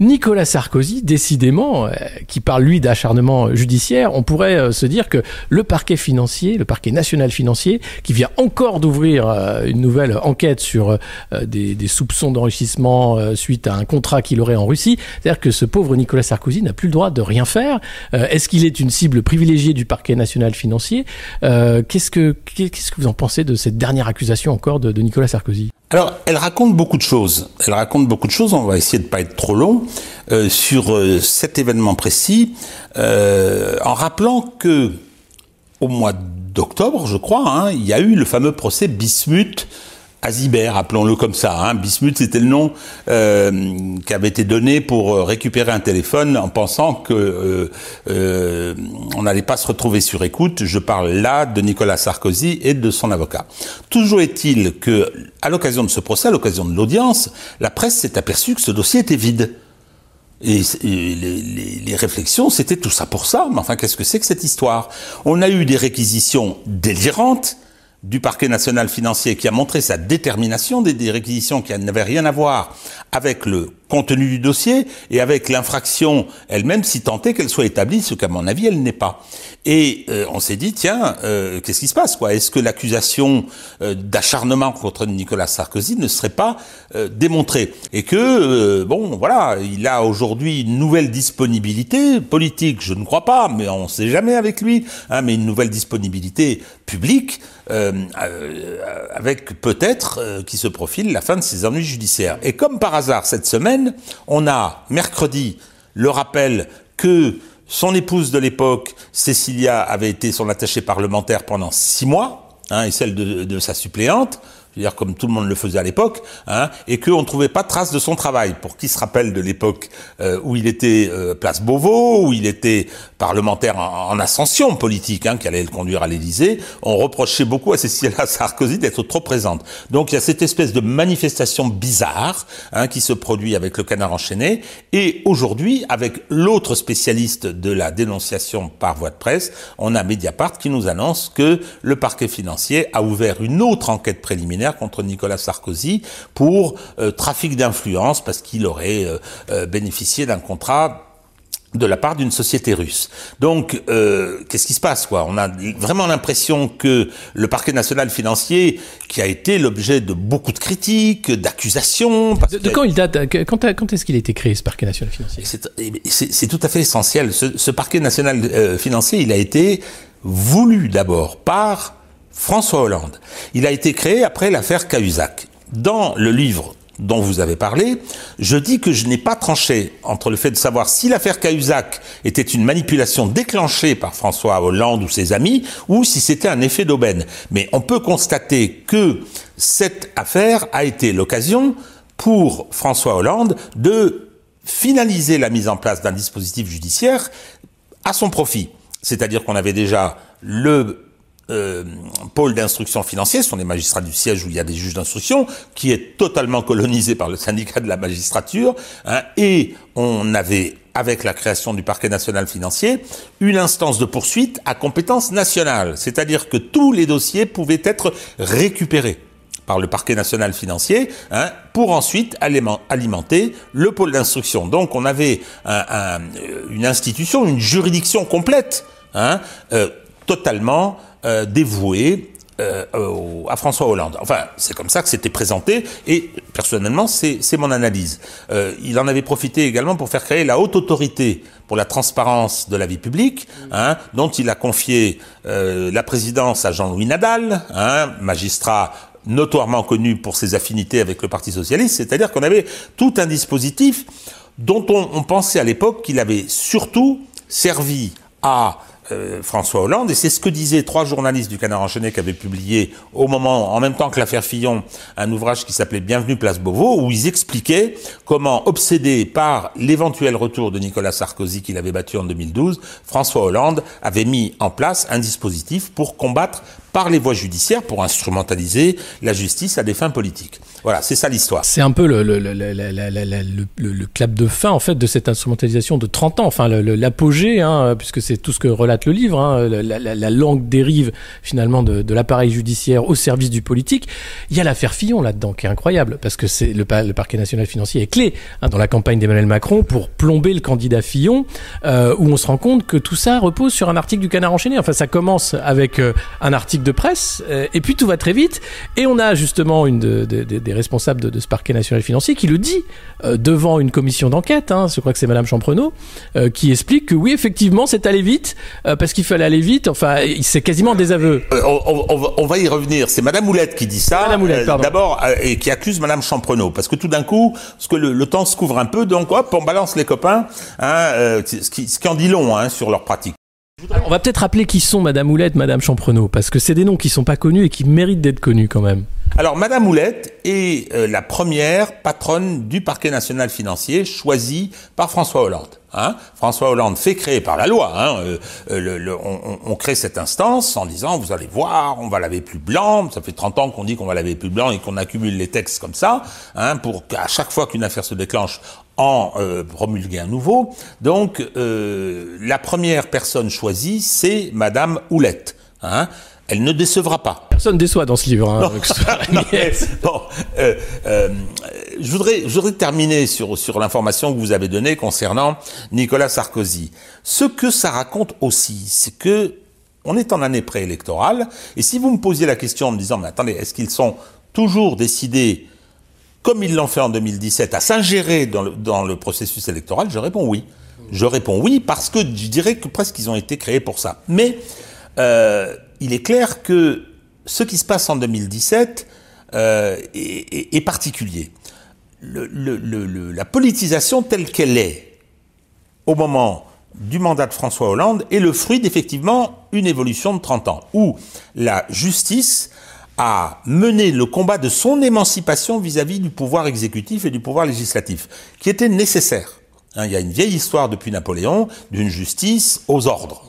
Nicolas Sarkozy, décidément, qui parle lui d'acharnement judiciaire, on pourrait se dire que le parquet financier, le parquet national financier, qui vient encore d'ouvrir une nouvelle enquête sur des, des soupçons d'enrichissement euh, suite à un contrat qu'il aurait en Russie. C'est-à-dire que ce pauvre Nicolas Sarkozy n'a plus le droit de rien faire. Euh, est-ce qu'il est une cible privilégiée du parquet national financier? Euh, Qu'est-ce que qu'est-ce que vous en pensez de cette dernière accusation encore de, Nicolas Sarkozy? Alors, elle raconte beaucoup de choses. Elle raconte beaucoup de choses. On va essayer de pas être trop long sur cet événement précis, en rappelant que au mois d'octobre, je crois, hein, il y a eu le fameux procès Bismuth Azibert, appelons-le comme ça. Hein. Bismuth, c'était le nom euh, qui avait été donné pour euh, récupérer un téléphone en pensant que euh, on n'allait pas se retrouver sur écoute. Je parle là de Nicolas Sarkozy et de son avocat. Toujours est-il que, à l'occasion de ce procès, à l'occasion de l'audience, la presse s'est aperçue que ce dossier était vide. Et, les, les, réflexions, c'était tout ça pour ça. Mais enfin, qu'est-ce que c'est que cette histoire? On a eu des réquisitions délirantes du parquet national financier qui a montré sa détermination des, réquisitions qui n'avaient rien à voir avec le contenu du dossier et avec l'infraction elle-même si tant qu'elle soit établie, ce qu'à mon avis elle n'est pas. Et euh, on s'est dit tiens, euh, qu'est-ce qui se passe quoi? Est-ce que l'accusation euh, d'acharnement contre Nicolas Sarkozy ne serait pas démontrée? Et que bon voilà, il a aujourd'hui une nouvelle disponibilité politique, je ne crois pas, mais on ne sait jamais avec lui, hein, mais une nouvelle disponibilité publique avec peut-être qui se profile la fin de ses ennuis judiciaires. Et comme par hasard cette semaine on a mercredi le rappel que son épouse de l'époque, Cécilia, avait été son attachée parlementaire pendant six mois, hein, et celle de sa suppléante dire comme tout le monde le faisait à l'époque, hein, et qu'on ne trouvait pas de trace de son travail. Pour qui se rappelle de l'époque euh, où il était euh, place Beauvau, où il était parlementaire en, ascension politique, hein, qui allait le conduire à l'Élysée, on reprochait beaucoup à Cécilia Sarkozy d'être trop présente. Donc il y a cette espèce de manifestation bizarre hein, qui se produit avec le canard enchaîné, et aujourd'hui, avec l'autre spécialiste de la dénonciation par voie de presse, on a Mediapart qui nous annonce que le parquet financier a ouvert une autre enquête préliminaire contre Nicolas Sarkozy pour euh, trafic d'influence parce qu'il aurait euh, euh, bénéficié d'un contrat de la part d'une société russe. Donc, qu'est-ce qui se passe quoi? On a vraiment l'impression que le parquet national financier, qui a été l'objet de beaucoup de critiques, d'accusations... De, quand il date Quand, quand est-ce qu'il a été créé ce parquet national financier? C'est tout à fait essentiel. Ce, ce parquet national financier, il a été voulu d'abord par François Hollande. Il a été créé après l'affaire Cahuzac. Dans le livre dont vous avez parlé, je dis que je n'ai pas tranché entre le fait de savoir si l'affaire Cahuzac était une manipulation déclenchée par François Hollande ou ses amis, ou si c'était un effet d'aubaine. Mais on peut constater que cette affaire a été l'occasion pour François Hollande de finaliser la mise en place d'un dispositif judiciaire à son profit. C'est-à-dire qu'on avait déjà le euh, pôle d'instruction financière, ce sont des magistrats du siège où il y a des juges d'instruction, qui est totalement colonisé par le syndicat de la magistrature, hein, et on avait, avec la création du parquet national financier, une instance de poursuite à compétence nationale, c'est-à-dire que tous les dossiers pouvaient être récupérés par le parquet national financier, hein, pour ensuite alimenter le pôle d'instruction. Donc on avait une institution, une juridiction complète, hein, euh, totalement euh, dévoué euh, à François Hollande. Enfin, c'est comme ça que c'était présenté, et personnellement, c'est mon analyse. Euh, il en avait profité également pour faire créer la haute autorité pour la transparence de la vie publique, hein, dont il a confié la présidence à Jean-Louis Nadal, hein, magistrat notoirement connu pour ses affinités avec le Parti socialiste, c'est-à-dire qu'on avait tout un dispositif dont on, on pensait à l'époque qu'il avait surtout servi à euh, François Hollande, et c'est ce que disaient trois journalistes du Canard enchaîné qui avaient publié au moment, en même temps que l'affaire Fillon, un ouvrage qui s'appelait Bienvenue Place Beauvau, où ils expliquaient comment, obsédé par l'éventuel retour de Nicolas Sarkozy qu'il avait battu en 2012, François Hollande avait mis en place un dispositif pour combattre par les voies judiciaires pour instrumentaliser la justice à des fins politiques. Voilà, c'est ça l'histoire. C'est un peu le, clap de fin en fait de cette instrumentalisation de 30 ans, enfin l'apogée, hein, puisque c'est tout ce que relate le livre, hein, la, longue dérive finalement de, de l'appareil judiciaire au service du politique. Il y a l'affaire Fillon là-dedans qui est incroyable, parce que c'est le, parquet national financier est clé hein, dans la campagne d'Emmanuel Macron pour plomber le candidat Fillon, euh, où on se rend compte que tout ça repose sur un article du Canard enchaîné. Enfin, ça commence avec euh, un article de presse, euh, et puis tout va très vite. Et on a justement une des responsables de, ce parquet national financier qui le dit euh, devant une commission d'enquête, hein, je crois que c'est Madame Champrenaud, euh, qui explique que oui, effectivement, c'est allé vite, parce qu'il fallait aller vite. Enfin, c'est quasiment des aveux. On, va y revenir. C'est Madame Moulette qui dit ça. D'abord, et qui accuse Madame Champrenaud, parce que tout d'un coup, parce que le, temps se couvre un peu, donc hop, on balance les copains, hein, ce, qui, ce qui en dit long hein, sur leur pratique. On va peut-être rappeler qui sont Madame Houlette, Madame Champrenaud, parce que c'est des noms qui sont pas connus et qui méritent d'être connus quand même. Alors, Madame Houlette est euh, la première patronne du parquet national financier choisie par François Hollande. Hein. François Hollande fait créer par la loi. Hein, euh, euh, on, on, crée cette instance en disant, vous allez voir, on va laver plus blanc. Ça fait 30 ans qu'on dit qu'on va laver plus blanc et qu'on accumule les textes comme ça, hein, pour qu'à chaque fois qu'une affaire se déclenche, en euh, promulguer un nouveau. Donc, euh, la première personne choisie, c'est Madame Houlette. Hein. Elle ne décevra pas. Personne déçoit dans ce livre. Hein, bon, euh, je voudrais, je voudrais terminer sur sur l'information que vous avez donnée concernant Nicolas Sarkozy. Ce que ça raconte aussi, c'est que on est en année préélectorale, et si vous me posiez la question en me disant, mais attendez, est-ce qu'ils sont toujours décidés comme ils l'ont fait en 2017, à s'ingérer dans le, processus électoral, je réponds oui. Je réponds oui parce que je dirais que presque ils ont été créés pour ça. Mais euh, il est clair que ce qui se passe en 2017 euh, est, particulier. La politisation telle qu'elle est au moment du mandat de François Hollande est le fruit d'effectivement une évolution de 30 ans, où la justice a mené le combat de son émancipation vis-à-vis du pouvoir exécutif et du pouvoir législatif, qui était nécessaire. Hein, il y a une vieille histoire depuis Napoléon d'une justice aux ordres.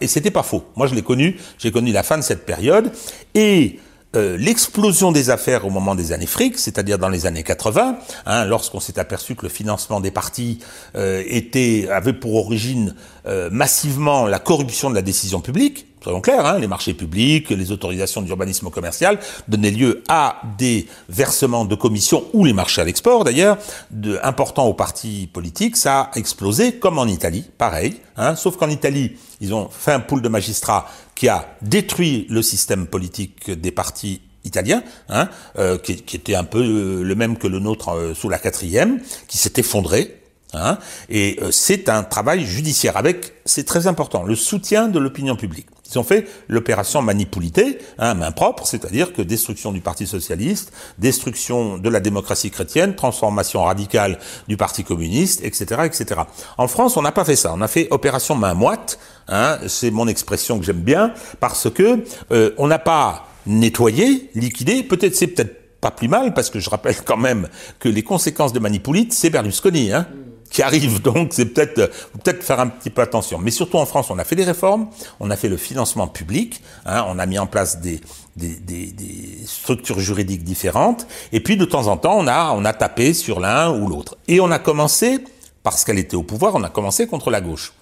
Et c'était pas faux. Moi, je l'ai connu. J'ai connu la fin de cette période. Et euh, l'explosion des affaires au moment des années fric, c'est-à-dire dans les années 80, hein, lorsqu'on s'est aperçu que le financement des partis euh, était avait pour origine euh, massivement la corruption de la décision publique, soyons clairs, hein, les marchés publics, les autorisations d'urbanisme commercial donnaient lieu à des versements de commissions ou les marchés à l'export d'ailleurs, importants aux partis politiques, ça a explosé comme en Italie, pareil, hein, sauf qu'en Italie, ils ont fait un pool de magistrats qui a détruit le système politique des partis italiens, hein, euh, qui, était un peu euh, le même que le nôtre euh, sous la quatrième, qui s'est effondré. Hein, et c'est un travail judiciaire avec, c'est très important, le soutien de l'opinion publique. Ils ont fait l'opération manipulité, hein, main propre, c'est-à-dire que destruction du Parti socialiste, destruction de la démocratie chrétienne, transformation radicale du Parti communiste, etc., etc. En France, on n'a pas fait ça. On a fait opération main moite. Hein, c'est mon expression que j'aime bien parce que euh, on n'a pas nettoyé, liquidé. Peut-être c'est peut-être pas plus mal parce que je rappelle quand même que les conséquences de Manipulite, c'est Berlusconi. Hein qui arrive. Donc, c'est peut-être peut-être faire un petit peu attention. Mais surtout en France, on a fait des réformes, on a fait le financement public, hein, on a mis en place des, des, des, des, structures juridiques différentes. Et puis, de temps en temps, on a, on a tapé sur l'un ou l'autre. Et on a commencé, parce qu'elle était au pouvoir, on a commencé contre la gauche.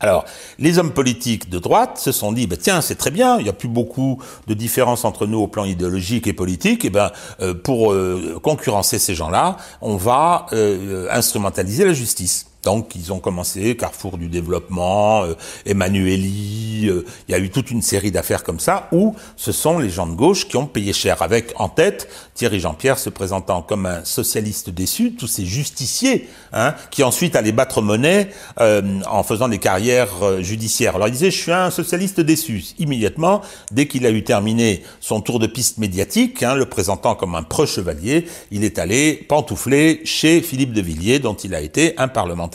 Alors, les hommes politiques de droite se sont dit, bah, tiens, c'est très bien, il n'y a plus beaucoup de différence entre nous au plan idéologique et politique, et ben, euh, pour euh, concurrencer ces gens-là, on va euh, instrumentaliser la justice. Donc ils ont commencé, Carrefour du développement, euh, Emmanueli, euh, il y a eu toute une série d'affaires comme ça, où ce sont les gens de gauche qui ont payé cher, avec en tête Thierry Jean-Pierre se présentant comme un socialiste déçu, tous ces justiciers, hein, qui ensuite allaient battre monnaie euh, en faisant des carrières judiciaires. Alors il disait, je suis un socialiste déçu. Immédiatement, dès qu'il a eu terminé son tour de piste médiatique, hein, le présentant comme un preux chevalier, il est allé pantoufler chez Philippe de Villiers, dont il a été un parlementaire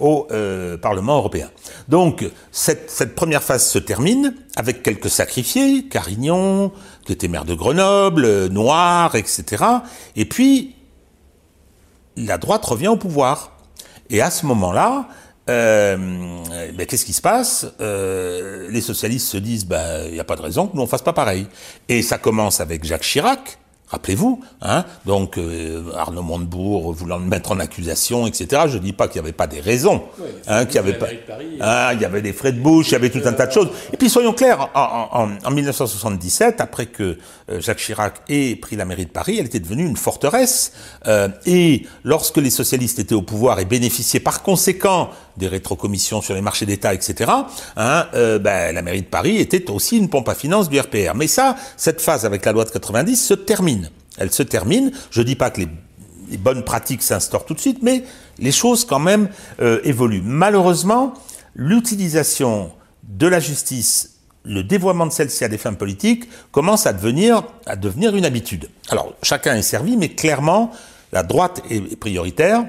au euh, Parlement européen. Donc cette, première phase se termine avec quelques sacrifiés, Carignon, qui était maire de Grenoble, Noir, etc. Et puis la droite revient au pouvoir. Et à ce moment-là, euh, ben, qu'est-ce qui se passe? Euh, Les socialistes se disent, il ben, n'y a pas de raison que nous on fasse pas pareil. Et ça commence avec Jacques Chirac, Rappelez-vous, hein donc euh, Arnaud Montebourg voulant le mettre en accusation, etc. Je dis pas qu'il n'y avait pas des raisons, hein, qu'il y avait pas, ah, il y avait des frais de bouche, il y avait tout un tas de choses. Et puis soyons clairs, en, en, en 1977, après que euh, Jacques Chirac ait pris la mairie de Paris, elle était devenue une forteresse. Euh, et lorsque les socialistes étaient au pouvoir et bénéficiaient par conséquent des rétrocommissions sur les marchés d'État, etc., hein, euh, ben, la mairie de Paris était aussi une pompe à finances du RPR. Mais ça, cette phase avec la loi de 90 se termine. Elle se termine. Je dis pas que les, bonnes pratiques s'instaurent tout de suite, mais les choses quand même euh, évoluent. Malheureusement, l'utilisation de la justice le dévoiement de celle-ci à des fins politiques commence à devenir une habitude. Alors, chacun est servi, mais clairement, la droite est prioritaire.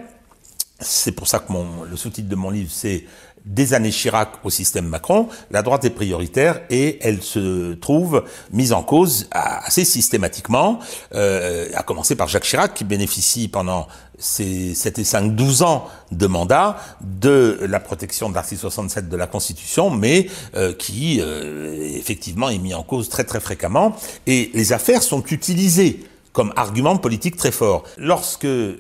C'est pour ça que le sous-titre de mon livre, c'est des années Chirac au système Macron, la droite est prioritaire et elle se trouve mise en cause assez systématiquement, euh, à commencer par Jacques Chirac qui bénéficie pendant ses 7 et 5, 12 ans de mandat de la protection de l'article 67 de la Constitution, mais euh, qui euh, effectivement est mis en cause très très fréquemment et les affaires sont utilisées comme argument politique très fort. Lorsque euh,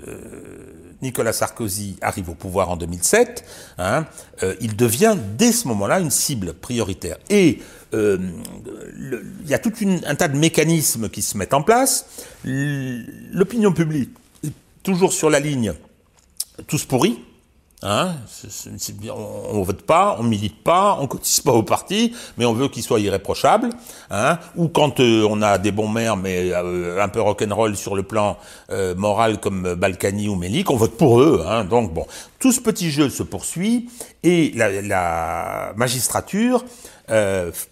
Nicolas Sarkozy arrive au pouvoir en 2007, hein, euh, il devient dès ce moment-là une cible prioritaire. Et euh, il y a tout un tas de mécanismes qui se mettent en place. L'opinion publique est toujours sur la ligne tous pourris. Hein, on, ne vote pas, on milite pas, on cotise pas au parti, mais on veut qu'il soit irréprochable. Hein, ou quand euh, on a des bons maires, mais euh, un peu rock'n'roll sur le plan euh, moral comme Balkany ou Melik, on vote pour eux. Hein, donc bon, tout ce petit jeu se poursuit et la, la magistrature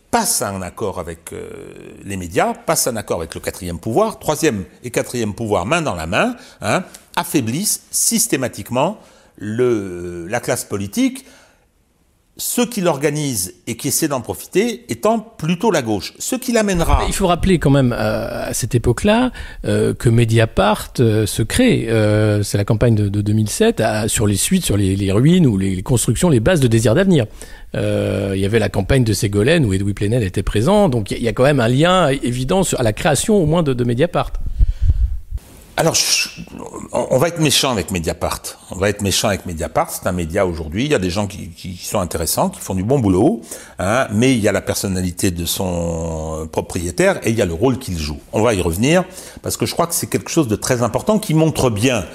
passe un accord avec les médias, passe un accord avec le quatrième pouvoir, troisième et quatrième pouvoir main dans la main, hein, affaiblissent systématiquement le, la classe politique, ceux qui l'organisent et qui essaient d'en profiter étant plutôt la gauche. Ce qui l'amènera... Il faut rappeler quand même euh, à cette époque-là euh, que Mediapart euh, se crée. C'est la campagne de, 2007 sur les suites, sur les, ruines ou les, constructions, les bases de désir d'avenir. il y avait la campagne de Ségolène où Edoui Plenel était présent. Donc il y, a quand même un lien évident à la création au moins de, de Mediapart. Alors, on va être méchant avec Mediapart. On va être méchant avec Mediapart. C'est un média aujourd'hui. Il y a des gens qui, sont intéressants, qui font du bon boulot, hein, mais il y a la personnalité de son propriétaire et il y a le rôle qu'il joue. On va y revenir parce que je crois que c'est quelque chose de très important qui montre bien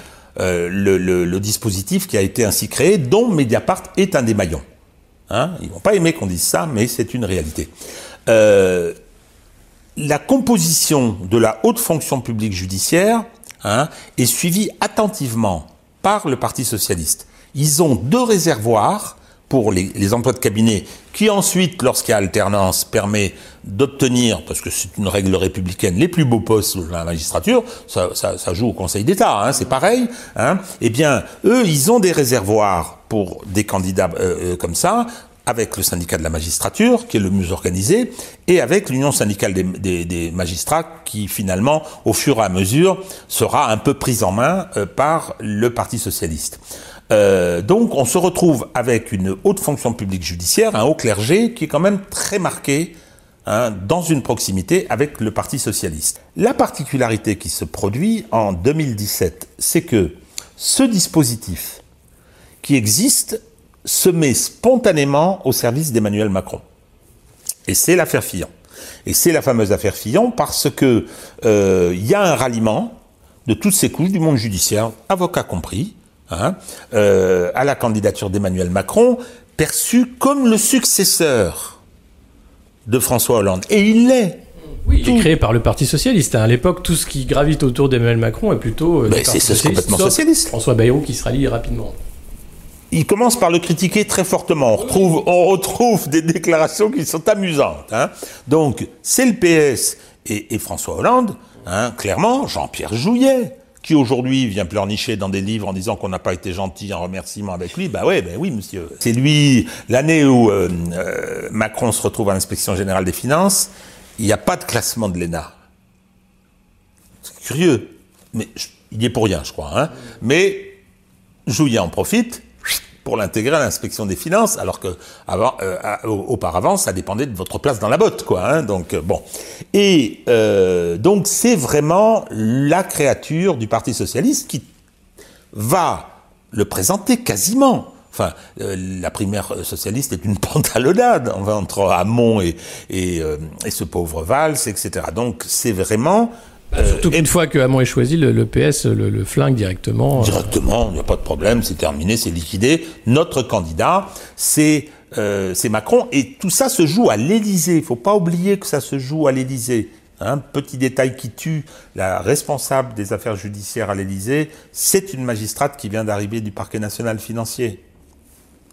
euh, le, dispositif qui a été ainsi créé, dont Mediapart est un des maillons. Hein Ils vont pas aimer qu'on dise ça, mais c'est une réalité. Euh, la composition de la haute fonction publique judiciaire hein, est suivi attentivement par le Parti socialiste. Ils ont deux réservoirs pour les, emplois de cabinet qui ensuite, lorsqu'il y a alternance, permet d'obtenir, parce que c'est une règle républicaine, les plus beaux postes de la magistrature, ça joue au Conseil d'État, hein, c'est pareil. Hein, eh bien, eux, ils ont des réservoirs pour des candidats euh, euh, comme ça, avec le syndicat de la magistrature, qui est le mieux organisé, et avec l'union syndicale des, magistrats, qui finalement, au fur et à mesure, sera un peu prise en main euh, par le Parti socialiste. Euh, donc on se retrouve avec une haute fonction publique judiciaire, un haut clergé, qui est quand même très marqué hein, dans une proximité avec le Parti socialiste. La particularité qui se produit en 2017, c'est que ce dispositif qui existe se met spontanément au service d'Emmanuel Macron. Et c'est l'affaire Fillon. Et c'est la fameuse affaire Fillon parce que euh, il y a un ralliement de toutes ces couches du monde judiciaire, avocats compris, hein, euh, à la candidature d'Emmanuel Macron, perçu comme le successeur de François Hollande. Et il l'est. Oui, il est créé par le Parti Socialiste. Hein. À l'époque, tout ce qui gravite autour d'Emmanuel Macron est plutôt. Euh, c'est complètement socialiste. François Bayrou qui se rallie rapidement il commence par le critiquer très fortement. On retrouve, des déclarations qui sont amusantes. Hein. Donc, c'est le PS et, François Hollande, hein, clairement, Jean-Pierre Jouyet, qui aujourd'hui vient pleurnicher dans des livres en disant qu'on n'a pas été gentil en remerciement avec lui. Bah ouais, ben oui, monsieur. C'est lui, l'année où euh, euh, Macron se retrouve à l'inspection générale des finances, il n'y a pas de classement de l'ENA. C'est curieux, mais il y est pour rien, je crois. Hein. Mais Jouillet en profite pour l'intégrer à l'inspection des finances, alors que euh, ça dépendait de votre place dans la botte, quoi. Hein, donc euh, bon, et euh, donc c'est vraiment la créature du Parti socialiste qui va le présenter quasiment. Enfin, la primaire socialiste est une pantalonnade entre Hamon et, et ce pauvre Valls, etc. Donc c'est vraiment euh, Surtout qu'une fois que Hamon est choisi, le, PS le, flingue directement. Euh. Directement, il n'y a pas de problème, c'est terminé, c'est liquidé. Notre candidat, c'est euh, Macron, et tout ça se joue à l'Élysée. Il ne faut pas oublier que ça se joue à l'Élysée. Un petit détail qui tue, la responsable des affaires judiciaires à l'Élysée, c'est une magistrate qui vient d'arriver du parquet national financier.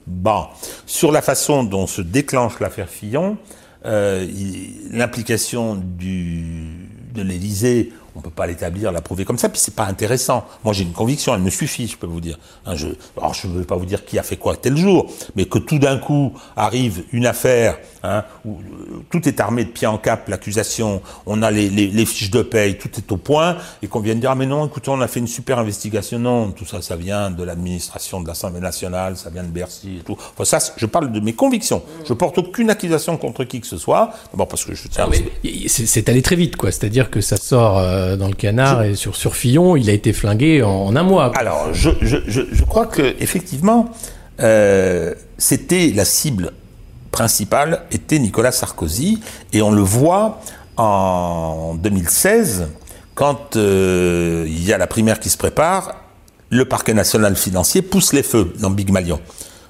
Bon, sur la façon dont se déclenche l'affaire Fillon, euh, l'implication de l'Élysée on peut pas l'établir, l'approuver comme ça, puis c'est pas intéressant. Moi, j'ai une conviction, elle me suffit, je peux vous dire. Hein, je, alors, je ne veux pas vous dire qui a fait quoi tel jour, mais que tout d'un coup arrive une affaire hein, où euh, tout est armé de pied en cap, l'accusation, on a les, les, fiches de paye, tout est au point, et qu'on vienne dire ah mais non, écoutez, on a fait une super investigation. Non, tout ça, ça vient de l'administration de l'Assemblée nationale, ça vient de Bercy et tout. Enfin, ça, je parle de mes convictions. Je porte aucune accusation contre qui que ce soit. D'abord parce que je tiens. Ah, c'est allé très vite, quoi. C'est-à-dire que ça sort. Euh, euh, dans le canard et sur, sur Fillon, il a été flingué en, un mois. Alors, je, je, je, crois que effectivement, euh, c'était la cible principale était Nicolas Sarkozy et on le voit en 2016 quand euh, il y a la primaire qui se prépare, le parquet national financier pousse les feux dans Big Malion.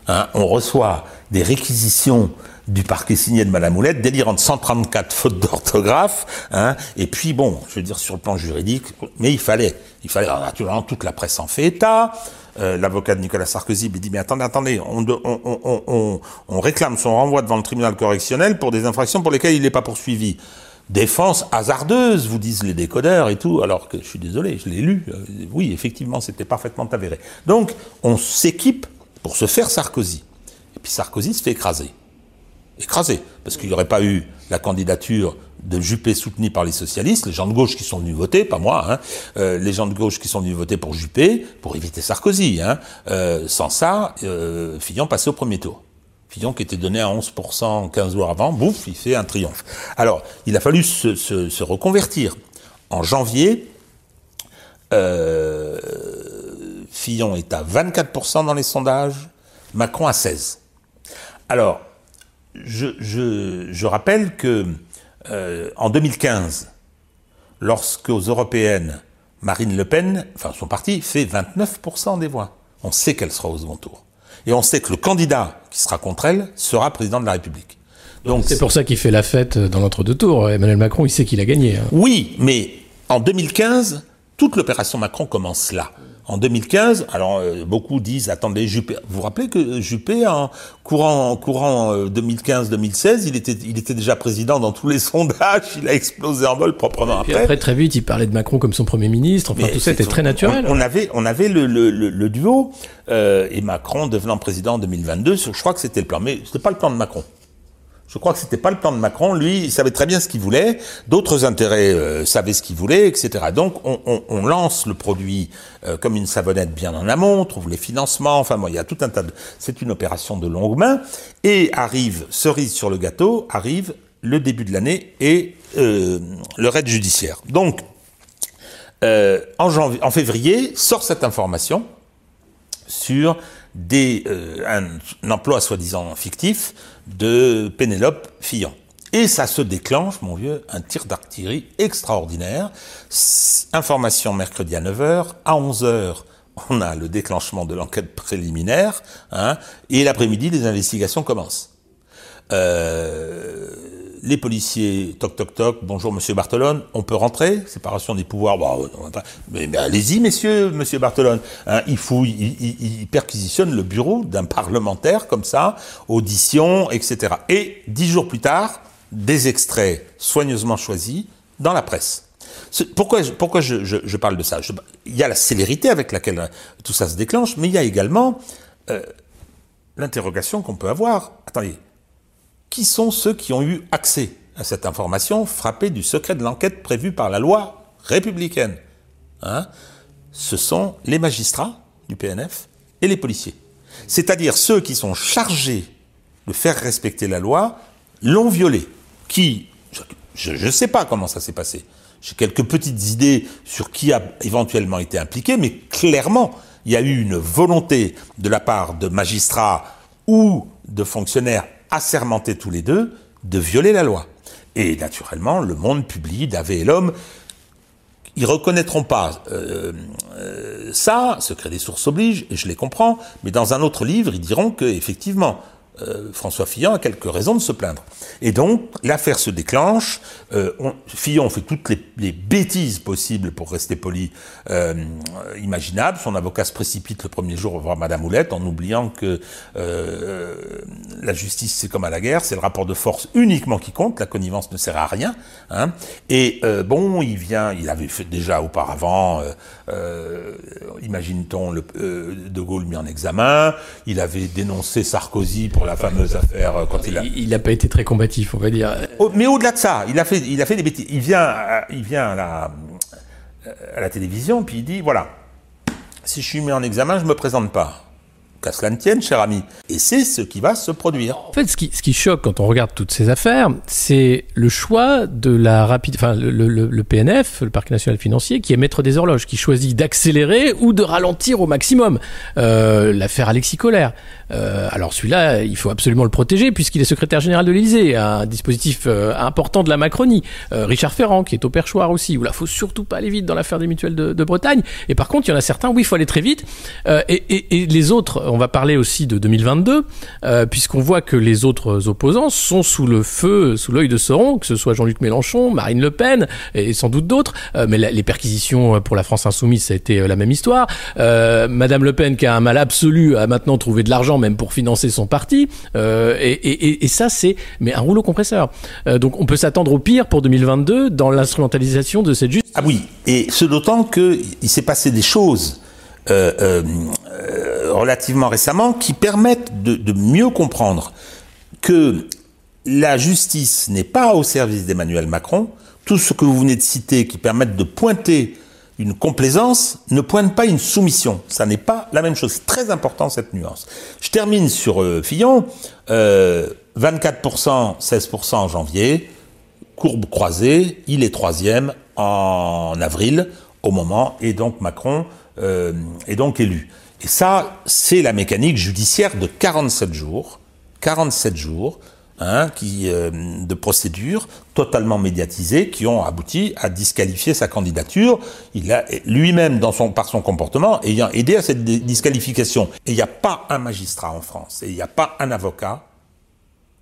Hein, on reçoit des réquisitions du parquet signé de Madame Moulette, délirante 134 fautes d'orthographe, hein, et puis bon, je veux dire sur le plan juridique, mais il fallait, il fallait, naturellement, toute la presse en fait état, euh, l'avocat de Nicolas Sarkozy lui dit, mais attendez, attendez, on, réclame son renvoi devant le tribunal correctionnel pour des infractions pour lesquelles il n'est pas poursuivi. Défense hasardeuse, vous disent les décodeurs et tout, alors que je suis désolé, je l'ai lu, euh, oui, effectivement, c'était parfaitement avéré. Donc, on s'équipe pour se faire Sarkozy. Et puis Sarkozy se fait écraser écrasé, parce qu'il n'y aurait pas eu la candidature de Juppé soutenue par les socialistes, les gens de gauche qui sont venus voter, pas moi, hein, euh, les gens de gauche qui sont venus voter pour Juppé, pour éviter Sarkozy. Hein, euh, sans ça, euh, Fillon passait au premier tour. Fillon qui était donné à 11% 15 jours avant, bouf, il fait un triomphe. Alors, il a fallu se, se reconvertir. En janvier, Fillon est à 24% dans les sondages, Macron à 16%. Alors, je, rappelle que euh, en 2015, lorsque aux européennes, Marine Le Pen, enfin son parti, fait 29% des voix, on sait qu'elle sera au second tour. Et on sait que le candidat qui sera contre elle sera président de la République. Donc c'est pour ça qu'il fait la fête dans l'entre-deux tours. Emmanuel Macron, il sait qu'il a gagné. Hein. Oui, mais en 2015, toute l'opération Macron commence là. En 2015, alors euh, beaucoup disent, attendez, Juppé, vous vous rappelez que Juppé, en courant, courant 2015-2016, euh, il était, il était déjà président dans tous les sondages, il a explosé en vol proprement après. après. très vite, il parlait de Macron comme son Premier ministre, enfin tout ça était très naturel. On, avait, on avait le, le, le, duo, euh, et Macron devenant président en 2022, je crois que c'était le plan, mais c'était pas le plan de Macron. Je crois que c'était pas le plan de Macron. Lui, il savait très bien ce qu'il voulait. D'autres intérêts euh, savaient ce qu'il voulait, etc. Donc, on, lance le produit euh, comme une savonnette bien en amont, on trouve les financements. Enfin, bon, il y a tout un tas de. C'est une opération de longue main. Et arrive cerise sur le gâteau, arrive le début de l'année et euh, le raid judiciaire. Donc, en, janvier, en février, sort cette information sur des, un, emploi soi-disant fictif de Pénélope Fillon. Et ça se déclenche, mon vieux, un tir d'artillerie extraordinaire. Information mercredi à 9h, à 11h, on a le déclenchement de l'enquête préliminaire, hein, et l'après-midi, les investigations commencent. Euh, les policiers, toc toc toc, bonjour monsieur Bartolone, on peut rentrer Séparation des pouvoirs, bah, mais, allez-y messieurs, monsieur Bartolone. Hein, il fouille, il, perquisitionne le bureau d'un parlementaire comme ça, audition, etc. Et dix jours plus tard, des extraits soigneusement choisis dans la presse. Pourquoi, pourquoi je, parle de ça? Il y a la célérité avec laquelle tout ça se déclenche, mais il y a également euh, l'interrogation qu'on peut avoir. Attendez, qui sont ceux qui ont eu accès à cette information frappée du secret de l'enquête prévue par la loi républicaine hein? Ce sont les magistrats du PNF et les policiers. C'est-à-dire ceux qui sont chargés de faire respecter la loi l'ont violée. Qui, je ne sais pas comment ça s'est passé. J'ai quelques petites idées sur qui a éventuellement été impliqué, mais clairement, il y a eu une volonté de la part de magistrats ou de fonctionnaires assermentés tous les deux de violer la loi. Et naturellement, le monde publie d'Avé et l'homme. Ils reconnaîtront pas euh, euh, ça, secret des sources oblige, et je les comprends, mais dans un autre livre, ils diront que effectivement, euh, François Fillon a quelques raisons de se plaindre. Et donc, l'affaire se déclenche. Euh, Fillon fait toutes les, bêtises possibles, pour rester poli, euh, imaginables. Son avocat se précipite le premier jour voir Madame Houlette en oubliant que euh, la justice, c'est comme à la guerre, c'est le rapport de force uniquement qui compte. La connivence ne sert à rien. Hein. Et bon, il vient, il avait fait déjà auparavant, imagine-t-on, De Gaulle mis en examen. Il avait dénoncé Sarkozy pour la fameuse affaire euh, quand il a. Il n'a pas été très combatif, on va dire. mais au-delà de ça, il a fait, il a fait des bêtises. Il vient, à, il vient à la, à la télévision, puis il dit voilà, si je suis mis en examen, je me présente pas qu'à cela ne tienne, cher ami. Et c'est ce qui va se produire. En fait, ce qui, choque quand on regarde toutes ces affaires, c'est le choix de la rapide, enfin, le, le, PNF, le Parc national financier, qui est maître des horloges, qui choisit d'accélérer ou de ralentir au maximum. Euh, L'affaire Alexis Collère. Euh, alors celui-là, il faut absolument le protéger puisqu'il est secrétaire général de l'Élysée, un dispositif euh, important de la Macronie. Richard Ferrand, qui est au perchoir aussi, où là, faut surtout pas aller vite dans l'affaire des mutuelles de, Bretagne. Et par contre, il y en a certains où il faut aller très vite. Et les autres, on va parler aussi de 2022, euh, puisqu'on voit que les autres opposants sont sous le feu, sous l'œil de Sauron, que ce soit Jean-Luc Mélenchon, Marine Le Pen et sans doute d'autres. Euh, mais les perquisitions pour la France insoumise, ça a été euh, la même histoire. Euh, Madame Le Pen, qui a un mal absolu, a maintenant trouvé de l'argent même pour financer son parti. Euh, et, ça, c'est mais un rouleau compresseur. donc on peut s'attendre au pire pour 2022 dans l'instrumentalisation de cette justice. Ah oui, et ce d'autant qu'il s'est passé des choses. Euh, euh, relativement récemment qui permettent de, mieux comprendre que la justice n'est pas au service d'Emmanuel Macron. Tout ce que vous venez de citer qui permettent de pointer une complaisance ne pointe pas une soumission. Ça n'est pas la même chose. C'est très important cette nuance. Je termine sur euh, Fillon. 24%, euh, 16% en janvier. Courbe croisée. Il est troisième en avril au moment et donc Macron euh, est donc élu. Et ça, c'est la mécanique judiciaire de 47 jours, 47 jours, hein, euh, de procédures totalement médiatisées qui ont abouti à disqualifier sa candidature. Il a lui-même, par son comportement, ayant aidé à cette disqualification. Et il n'y a pas un magistrat en France, et il n'y a pas un avocat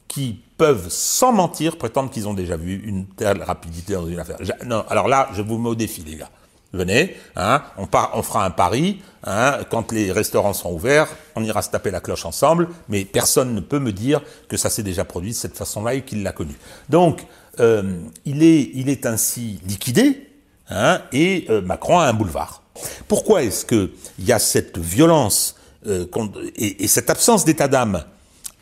qui peuvent, sans mentir, prétendre qu'ils ont déjà vu une telle rapidité dans une affaire. Non, alors là, je vous mets au défi, les gars. Venez, hein, on, fera un pari. Hein, quand les restaurants seront ouverts, on ira se taper la cloche ensemble. Mais personne ne peut me dire que ça s'est déjà produit de cette façon-là et qu'il l'a connu. Donc, euh, il, est, ainsi liquidé hein, et euh, Macron a un boulevard. Pourquoi est-ce qu'il y a cette violence euh, et cette absence d'état d'âme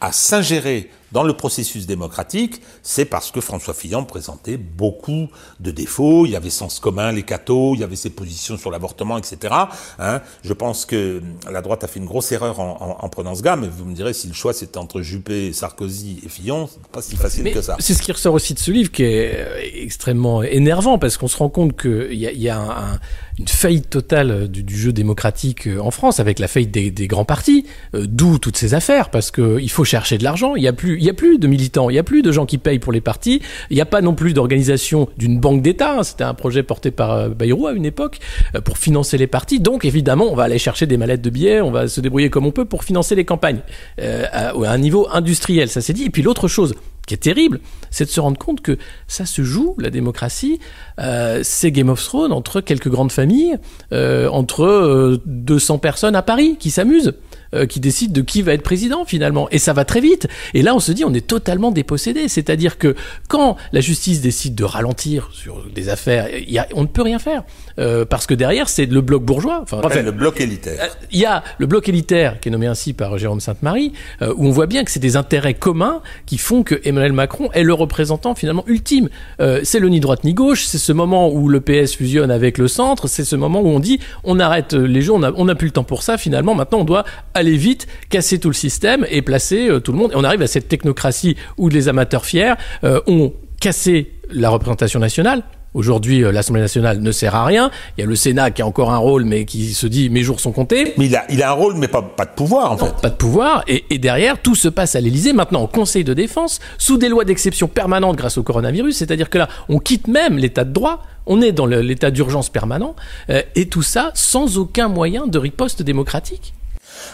à s'ingérer dans le processus démocratique, c'est parce que François Fillon présentait beaucoup de défauts. Il y avait sens commun, les cathos, il y avait ses positions sur l'avortement, etc. Hein. Je pense que la droite a fait une grosse erreur en, en, en prenant ce gars, mais vous me direz si le choix c'était entre Juppé, Sarkozy et Fillon, c'est pas si facile que ça. C'est ce qui ressort aussi de ce livre qui est euh, extrêmement énervant parce qu'on se rend compte qu'il y a, y a un, une faillite totale du, du, jeu démocratique euh, en France avec la faillite des, grands partis, euh, d'où toutes ces affaires parce qu'il faut chercher de l'argent. Il n'y a plus de militants, il n'y a plus de gens qui payent pour les partis, il n'y a pas non plus d'organisation d'une banque d'État, c'était un projet porté par euh, Bayrou à une époque, euh, pour financer les partis, donc évidemment on va aller chercher des mallettes de billets, on va se débrouiller comme on peut pour financer les campagnes, euh, à un niveau industriel, ça s'est dit, et puis l'autre chose, qui est terrible, c'est de se rendre compte que ça se joue, la démocratie, euh, c'est Game of Thrones entre quelques grandes familles, euh, entre euh, 200 personnes à Paris qui s'amusent. Euh, qui décide de qui va être président finalement. Et ça va très vite. Et là, on se dit, on est totalement dépossédé. C'est-à-dire que quand la justice décide de ralentir sur des affaires, y a, on ne peut rien faire. Euh, parce que derrière, c'est le bloc bourgeois. Enfin, enfin le bloc élitaire. Euh, il y a le bloc élitaire, qui est nommé ainsi par Jérôme Sainte-Marie, euh, où on voit bien que c'est des intérêts communs qui font que Emmanuel Macron est le représentant finalement ultime. Euh, c'est le ni droite ni gauche, c'est ce moment où le PS fusionne avec le centre, c'est ce moment où on dit on arrête les gens, on n'a plus le temps pour ça finalement, maintenant on doit aller vite, casser tout le système et placer tout le monde. Et on arrive à cette technocratie où les amateurs fiers ont cassé la représentation nationale, Aujourd'hui, euh, l'Assemblée nationale ne sert à rien. Il y a le Sénat qui a encore un rôle, mais qui se dit mes jours sont comptés. Mais il a, il a un rôle, mais pas, pas de pouvoir, en fait. Pas de pouvoir. Et, et derrière, tout se passe à l'Élysée, maintenant au Conseil de défense, sous des lois d'exception permanentes grâce au coronavirus. C'est-à-dire que là, on quitte même l'état de droit. On est dans l'état d'urgence permanent. Euh, et tout ça sans aucun moyen de riposte démocratique.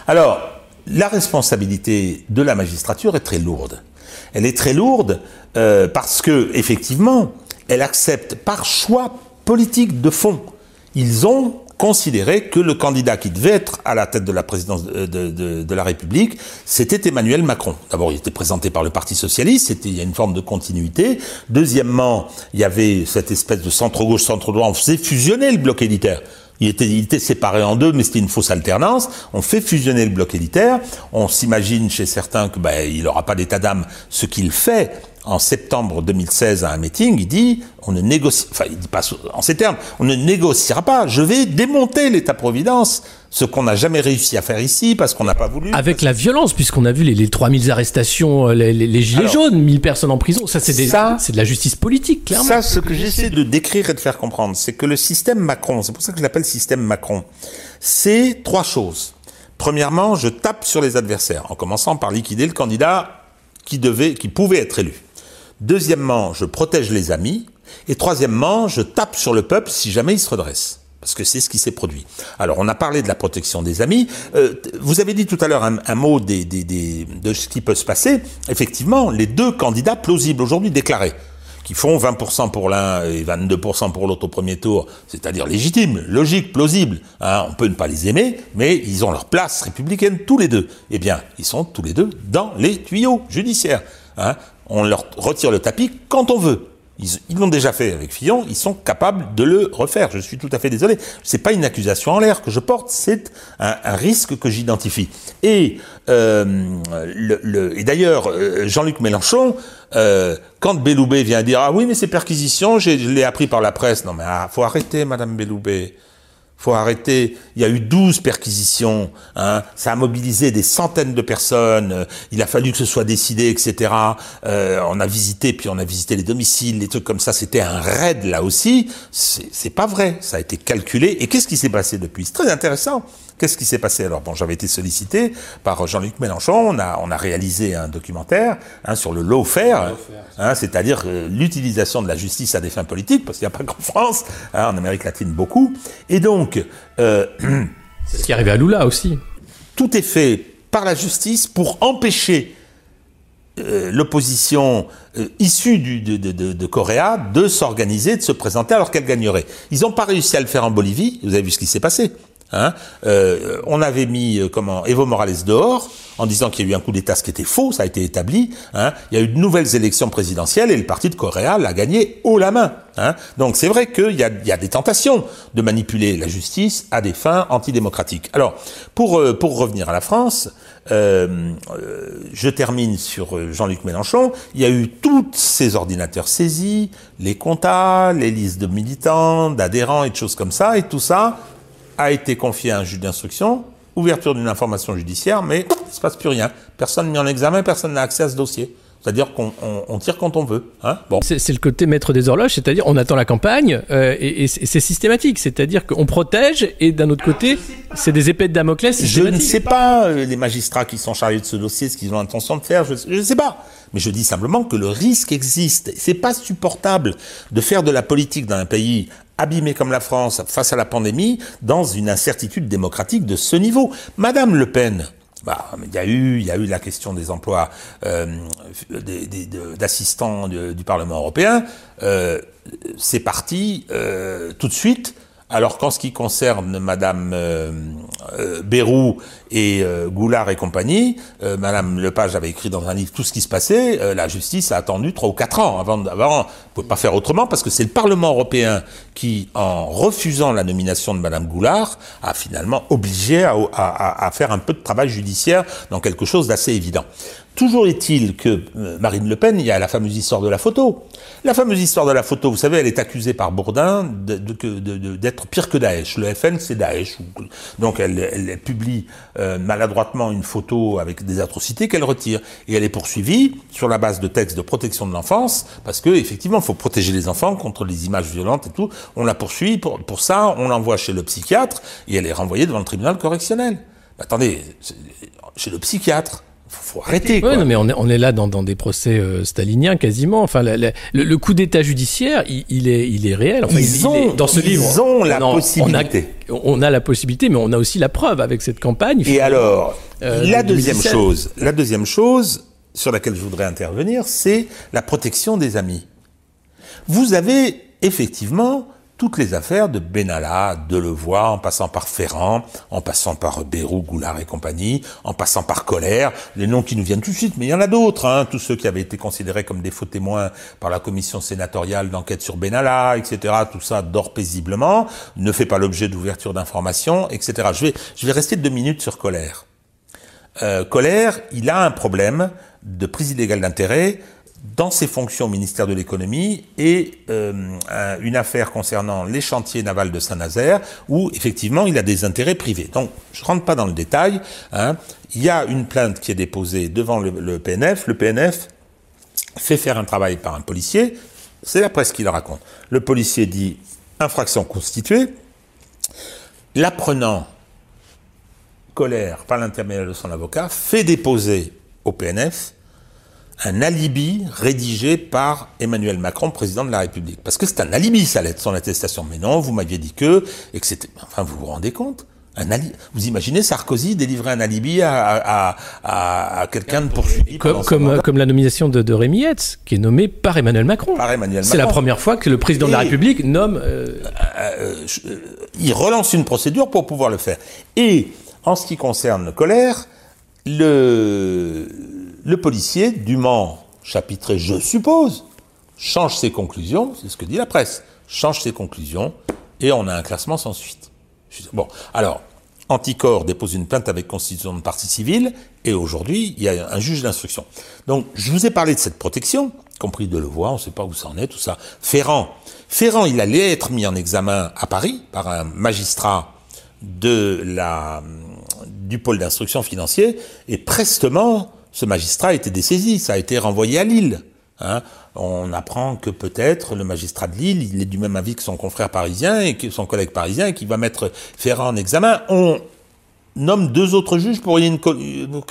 Alors, la responsabilité de la magistrature est très lourde. Elle est très lourde euh, parce que, effectivement, elle accepte par choix politique de fond. Ils ont considéré que le candidat qui devait être à la tête de la présidence de, de, de, la République, c'était Emmanuel Macron. D'abord, il était présenté par le Parti socialiste, c'était il y a une forme de continuité. Deuxièmement, il y avait cette espèce de centre-gauche, centre-droit, on faisait fusionner le bloc élitaire. Il était, il était, séparé en deux, mais c'était une fausse alternance. On fait fusionner le bloc élitaire. On s'imagine chez certains que ben, il n'aura pas d'état d'âme. Ce qu'il fait, en septembre 2016 à un meeting, il dit on ne négocie, enfin il dit pas en ces termes, on ne négociera pas. Je vais démonter l'État-providence, ce qu'on n'a jamais réussi à faire ici parce qu'on n'a pas voulu. Avec la violence, puisqu'on a vu les, les 3000 arrestations, euh, les, les, gilets jaunes, 1000 personnes en prison, ça c'est c'est de la justice politique, clairement. Ça, ce que j'essaie de décrire et de faire comprendre, c'est que le système Macron, c'est pour ça que je l'appelle système Macron, c'est trois choses. Premièrement, je tape sur les adversaires, en commençant par liquider le candidat qui devait, qui pouvait être élu. Deuxièmement, je protège les amis. Et troisièmement, je tape sur le peuple si jamais il se redresse. Parce que c'est ce qui s'est produit. Alors, on a parlé de la protection des amis. Euh, vous avez dit tout à l'heure un, mot de ce qui peut se passer. Effectivement, les deux candidats plausibles aujourd'hui déclarés, qui font 20% pour l'un et 22% pour l'autre au premier tour, c'est-à-dire légitime, logique, plausible. Hein, on peut ne pas les aimer, mais ils ont leur place républicaine tous les deux. Eh bien, ils sont tous les deux dans les tuyaux judiciaires. Hein on leur retire le tapis quand on veut. Ils l'ont déjà fait avec Fillon, ils sont capables de le refaire. Je suis tout à fait désolé. C'est pas une accusation en l'air que je porte, c'est un, risque que j'identifie. Et, euh, d'ailleurs, euh, Jean-Luc Mélenchon, euh, quand Belloubet vient dire ah oui mais c'est perquisition, je l'ai appris par la presse. Non mais ah, faut arrêter, Madame Belloubet faut arrêter. Il y a eu 12 perquisitions. Hein. Ça a mobilisé des centaines de personnes. Il a fallu que ce soit décidé, etc. Euh, on a visité, puis on a visité les domiciles, les trucs comme ça. C'était un raid là aussi. C'est pas vrai. Ça a été calculé. Et qu'est-ce qui s'est passé depuis? C'est très intéressant. Qu'est-ce qui s'est passé Alors? Bon, j'avais été sollicité par Jean-Luc Mélenchon. On a, on a réalisé un documentaire hein, sur le lawfare, hein, c'est-à-dire euh, l'utilisation de la justice à des fins politiques, parce qu'il n'y a pas qu'en France, hein, en Amérique latine beaucoup. Et donc, euh, c'est ce qui est arrivé à Lula aussi. Tout est fait par la justice pour empêcher euh, l'opposition euh, issue du, de, de, de, de Coréa de s'organiser, de se présenter alors qu'elle gagnerait. Ils n'ont pas réussi à le faire en Bolivie. Vous avez vu ce qui s'est passé. Hein euh, on avait mis euh, comment Evo Morales dehors en disant qu'il y a eu un coup d'État, ce qui était faux, ça a été établi. Hein il y a eu de nouvelles élections présidentielles et le parti de Correa l'a gagné haut la main. Hein Donc c'est vrai qu'il y a, y a, des tentations de manipuler la justice à des fins antidémocratiques. Alors pour euh, pour revenir à la France, euh, euh, je termine sur Jean-Luc Mélenchon. Il y a eu tous ces ordinateurs saisis, les comptas, les listes de militants, d'adhérents et de choses comme ça, et tout ça a été confié à un juge d'instruction, ouverture d'une information judiciaire, mais il ne se passe plus rien. Personne mis en examen, personne n'a accès à ce dossier. C'est-à-dire qu'on on, on tire quand on veut. Hein bon. C'est le côté maître des horloges, c'est-à-dire on attend la campagne euh, et, et c'est systématique. C'est-à-dire qu'on protège et d'un autre côté, c'est des épées de Damoclès. Je ne sais pas euh, les magistrats qui sont chargés de ce dossier, ce qu'ils ont l'intention de faire. Je ne sais pas. Mais je dis simplement que le risque existe. C'est pas supportable de faire de la politique dans un pays abîmé comme la France face à la pandémie dans une incertitude démocratique de ce niveau. Madame Le Pen, bah, il y a eu, il y a eu la question des emplois euh, d'assistants du, du, Parlement européen. Euh, c'est parti euh, tout de suite alors qu'en ce qui concerne Madame euh, euh, Bérou et euh, Goulard et compagnie, euh, Madame Lepage avait écrit dans un livre tout ce qui se passait. la justice a attendu trois ou quatre ans avant. avant on peut pas faire autrement parce que c'est le Parlement européen qui, en refusant la nomination de Madame Goulard, a finalement obligé à faire un peu de travail judiciaire dans quelque chose d'assez évident. Toujours est-il que euh, Marine Le Pen, il y a la fameuse histoire de la photo. La fameuse histoire de la photo, vous savez, elle est accusée par Bourdin d'être pire que Daesh. Le FN, c'est Daesh. Donc elle, publie euh, maladroitement une photo avec des atrocités qu'elle retire. Et elle est poursuivie sur la base de textes de protection de l'enfance, parce que effectivement, il faut protéger les enfants contre les images violentes et tout. On la poursuit pour, ça, on l'envoie chez le psychiatre et elle est renvoyée devant le tribunal correctionnel. Attendez, chez le psychiatre. Faut, faut arrêter. quoi. Ouais, non, mais on est, on est là dans, dans des procès euh, staliniens quasiment. Enfin, la- la- le, le coup d'état judiciaire, il, il est, il est réel. Enfin, Ils il- il ont- est- dans ce ils livre, ont la possibilité. On a, on a la possibilité, mais on a aussi la preuve avec cette campagne. Et alors, Euh, la de deuxième 2017. chose, la deuxième chose sur laquelle je voudrais intervenir, c'est la protection des amis. Vous avez effectivement toutes les affaires de Benalla, de Levoix, en passant par Ferrand, en passant par Bérou, Goulard et compagnie, en passant par Colère, les noms qui nous viennent tout de suite, mais il y en a d'autres, hein, tous ceux qui avaient été considérés comme des faux témoins par la commission sénatoriale d'enquête sur Benalla, etc., tout ça dort paisiblement, ne fait pas l'objet d'ouverture d'informations, etc. Je vais, je vais rester deux minutes sur Colère. Euh, Colère, il a un problème de prise illégale d'intérêt dans ses fonctions au ministère de l'économie et euh, un- une affaire concernant les chantiers navals de Saint-Nazaire où effectivement il a des intérêts privés. Donc je rentre pas dans le détail. hein. Il y a une plainte qui est déposée devant le, le PNF. Le PNF fait faire un travail par un policier. C'est la presse qui le raconte. Le policier dit infraction constituée. L'apprenant colère par l'intermédiaire de son avocat fait déposer au PNF un alibi rédigé par Emmanuel Macron, président de la République. Parce que c'est un alibi, ça, lettre, son attestation. Mais non, vous m'aviez dit que, et que c'était, enfin, vous vous rendez compte? Un. Vous imaginez Sarkozy délivrer un alibi à, à, à, à quelqu'un de poursuivi Comme, comme, comme la nomination de, de Rémi Hetz, qui est nommé par Emmanuel Macron. par Emmanuel C'est la première fois que le président de la République nomme. euh, euh, je- euh, il relance une procédure pour pouvoir le faire. Et en ce qui concerne Colère, le, policier du Mans, chapitré je suppose, change ses conclusions, c'est ce que dit la presse, change ses conclusions, et on a un classement sans suite. Bon, alors, Anticor dépose une plainte avec constitution de partie civile, et aujourd'hui, il y a un juge d'instruction. Donc, je vous ai parlé de cette protection, compris de le voir, on ne sait pas où ça en est, tout ça. Ferrand, Ferrand, il allait être mis en examen à Paris par un magistrat de la, du pôle d'instruction financier, et prestement, ce magistrat a été dessaisi, ça a été renvoyé à Lille. Hein. On apprend que peut-être le magistrat de Lille, il est du même avis que son confrère parisien et que son collègue parisien, et qu'il va mettre Ferrand en examen. On nomme deux autres juges pour qu'il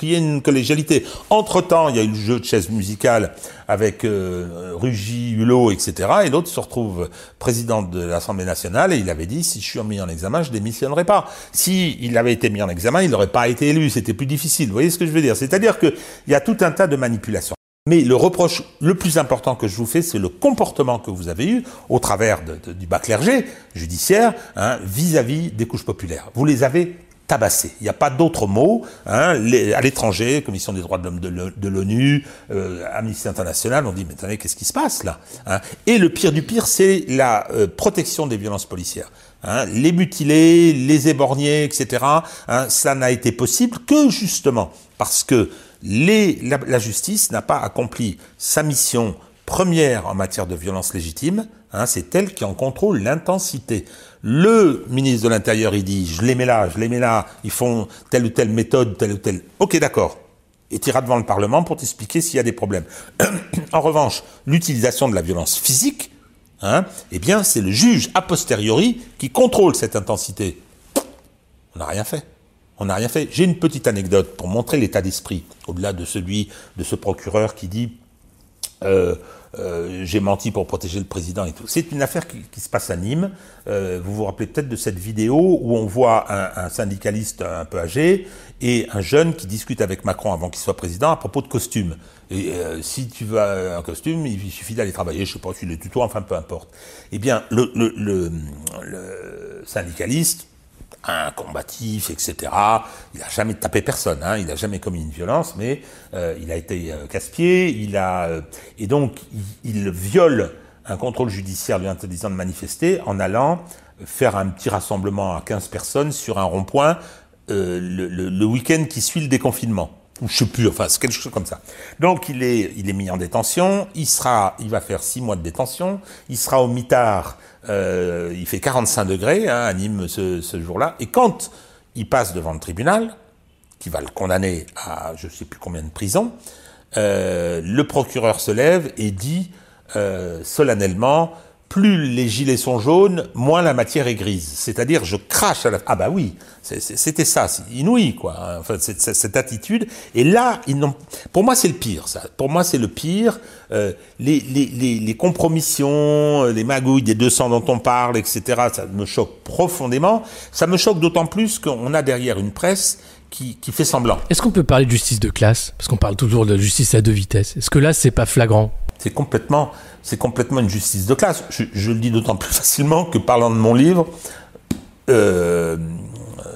y ait une, collégialité. Entre-temps, il y a eu le jeu de chaise musicale avec euh, Rugy, Hulot, etc. Et l'autre se retrouve président de l'Assemblée nationale et il avait dit, si je suis mis en examen, je démissionnerai pas. Si il avait été mis en examen, il n'aurait pas été élu. C'était plus difficile. Vous voyez ce que je veux dire? C'est-à-dire qu'il y a tout un tas de manipulations. Mais le reproche le plus important que je vous fais, c'est le comportement que vous avez eu au travers du bas clergé judiciaire hein, vis-à-vis des couches populaires. Vous les avez tabassés. Il n'y a pas d'autre mot. Hein, à l'étranger, Commission des droits de l'homme de l'O- de l'ONU, euh, Amnesty International, on dit mais attendez, qu'est-ce qui se passe là hein? Et le pire du pire, c'est la euh, protection des violences policières. Hein, les mutilés, les éborgnés, etc. Hein, ça n'a été possible que justement parce que la justice n'a pas accompli sa mission première en matière de violence légitime. Hein, c'est elle qui en contrôle l'intensité. Le ministre de l'Intérieur, il dit, je les mets là, je les mets là, ils font telle ou telle méthode, telle ou telle. Ok, d'accord. Et tu iras devant le Parlement pour t'expliquer s'il y a des problèmes. en revanche, l'utilisation de la violence physique, hein, eh bien, c'est le juge a posteriori qui contrôle cette intensité. On n'a rien fait. On n'a rien fait. J'ai une petite anecdote pour montrer l'état d'esprit, au-delà de celui de ce procureur qui dit euh, euh, j'ai menti pour protéger le président et tout. C'est une affaire qui, se passe à Nîmes. Euh, vous vous rappelez peut-être de cette vidéo où on voit un, syndicaliste un peu âgé et un jeune qui discute avec Macron avant qu'il soit président à propos de costume. Et euh, si tu veux un costume, il suffit d'aller travailler, je sais pas, si le tuto, enfin peu importe. Eh bien, le syndicaliste, un combatif, etc. Il n'a jamais tapé personne, hein, il n'a jamais commis une violence, mais euh, il a été euh, casse-pied, il a euh, et donc il, viole un contrôle judiciaire lui interdisant de manifester en allant faire un petit rassemblement à 15 personnes sur un rond-point le, le, le week-end qui suit le déconfinement ou je sais plus, enfin c'est quelque chose comme ça. Donc il est, mis en détention, il va faire six mois de détention, il sera au mitard, euh, il fait 45 degrés hein, à Nîmes ce, jour-là, et quand il passe devant le tribunal, qui va le condamner à je sais plus combien de prison, euh, le procureur se lève et dit euh, solennellement plus les gilets sont jaunes, moins la matière est grise. C'est-à-dire, je crache à la... Ah bah oui, c'était ça, c'est inouï, quoi. Enfin, cette, attitude. Et là. Pour moi, c'est le pire, ça. Pour moi, c'est le pire. Euh, les, les, compromissions, les magouilles des 200 dont on parle, etc., ça me choque profondément. Ça me choque d'autant plus qu'on a derrière une presse qui, qui fait semblant. Est-ce qu'on peut parler de justice de classe? Parce qu'on parle toujours de justice à deux vitesses. Est-ce que là, c'est pas flagrant? C'est complètement, c'est complètement une justice de classe. Je, le dis d'autant plus facilement que parlant de mon livre, euh, euh,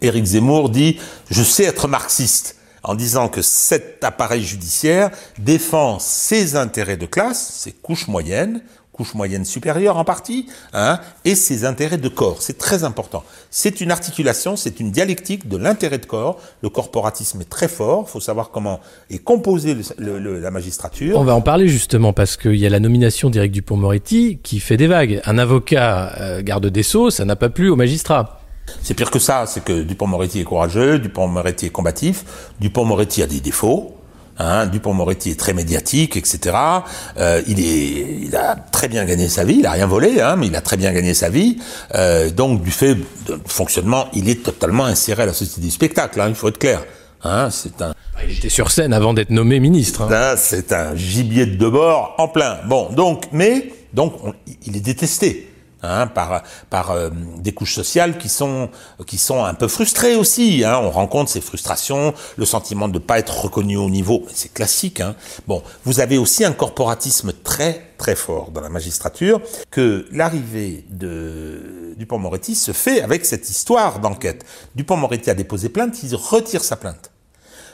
Éric Zemmour dit Je sais être marxiste en disant que cet appareil judiciaire défend ses intérêts de classe, ses couches moyennes, couche moyenne supérieure en partie, hein, et ses intérêts de corps. C'est très important. C'est une articulation, c'est une dialectique de l'intérêt de corps. Le corporatisme est très fort. Il faut savoir comment est composée le, le, la magistrature. On va en parler justement parce qu'il y a la nomination d'Éric Dupont-Moretti qui fait des vagues. Un avocat euh, garde des sceaux, ça n'a pas plu aux magistrats. C'est pire que ça, c'est que Dupont-Moretti est courageux, Dupont-Moretti est combatif, Dupont-Moretti a des défauts, Hein, Dupont-Moretti est très médiatique, etc. Euh, il, est, il a très bien gagné sa vie. Il a rien volé, hein, mais il a très bien gagné sa vie. Euh, donc, du fait de fonctionnement, il est totalement inséré à la société du spectacle. Hein, il faut être clair. Hein, c'est un. Il était sur scène avant d'être nommé ministre. Hein. C'est un gibier de bord en plein. Bon, donc, mais donc, on, il est détesté hein, par, par euh, des couches sociales qui sont, qui sont un peu frustrées aussi. Hein. On rencontre ces frustrations, le sentiment de ne pas être reconnu au niveau, c'est classique. Hein. Bon, vous avez aussi un corporatisme très très fort dans la magistrature, que l'arrivée de Dupont-Moretti se fait avec cette histoire d'enquête. Dupont-Moretti a déposé plainte, il retire sa plainte.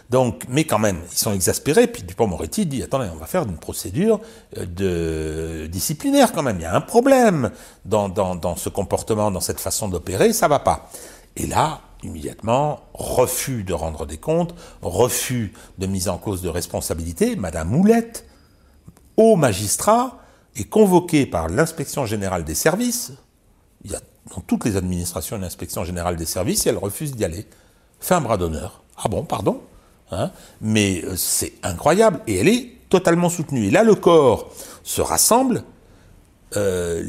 Donc, mais quand même, ils sont exaspérés. Puis Dupont-Moretti dit attendez, on va faire une procédure euh, disciplinaire quand même. Il y a un problème dans, ce comportement, dans cette façon d'opérer, ça va pas. Et là, immédiatement, refus de rendre des comptes, refus de mise en cause de responsabilité. Madame Moulette, au magistrat, est convoquée par l'inspection générale des services. Il y a dans toutes les administrations une inspection générale des services et elle refuse d'y aller. Fait un bras d'honneur. Ah bon, pardon? Hein Mais c'est incroyable et elle est totalement soutenue. Et là, le corps se rassemble. Euh,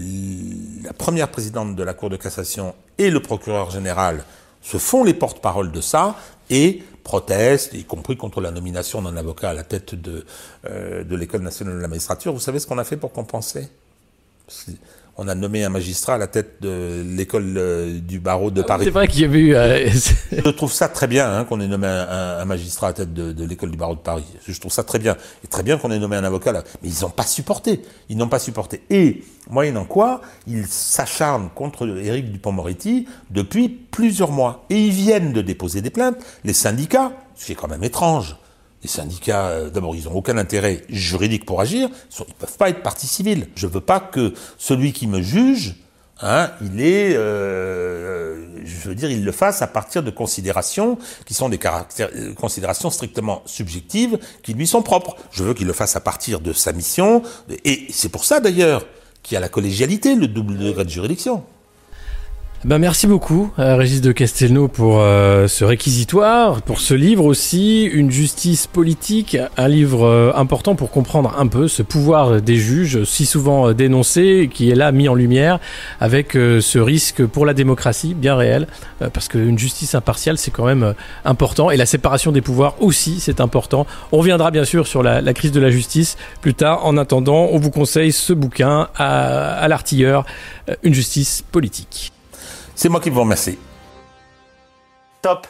la première présidente de la Cour de cassation et le procureur général se font les porte-parole de ça et protestent, y compris contre la nomination d'un avocat à la tête de, euh, de l'École nationale de la magistrature. Vous savez ce qu'on a fait pour compenser? On a nommé un magistrat à la tête de l'école euh, du barreau de Paris. C'est vrai qu'il y avait eu. Euh... je trouve ça très bien hein, qu'on ait nommé un, un, magistrat à la tête de, de l'école du barreau de Paris. Je trouve ça très bien. Et très bien qu'on ait nommé un avocat là. Mais ils n'ont pas supporté. Ils n'ont pas supporté. Et, moyennant quoi, ils s'acharnent contre Éric Dupont-Moretti depuis plusieurs mois. Et ils viennent de déposer des plaintes. Les syndicats, ce qui est quand même étrange les syndicats, euh, d'abord, ils n'ont aucun intérêt juridique pour agir, ils ne peuvent pas être partie civile. Je ne veux pas que celui qui me juge, hein, il est, euh, je veux dire, il le fasse à partir de considérations qui sont des euh, considérations strictement subjectives, qui lui sont propres. Je veux qu'il le fasse à partir de sa mission, et c'est pour ça d'ailleurs qu'il y a la collégialité, le double degré de juridiction. Ben merci beaucoup, euh, Régis de Castelnau, pour euh, ce réquisitoire, pour ce livre aussi, Une justice politique, un livre euh, important pour comprendre un peu ce pouvoir des juges, si souvent dénoncé, qui est là mis en lumière, avec ce risque pour la démocratie bien réel, parce qu'une justice impartiale, c'est quand même important, et la séparation des pouvoirs aussi, c'est important. On reviendra bien sûr sur la, la, crise de la justice plus tard. En attendant, on vous conseille ce bouquin à, à l'artilleur, Une justice politique. C'est moi qui vous remercie. Top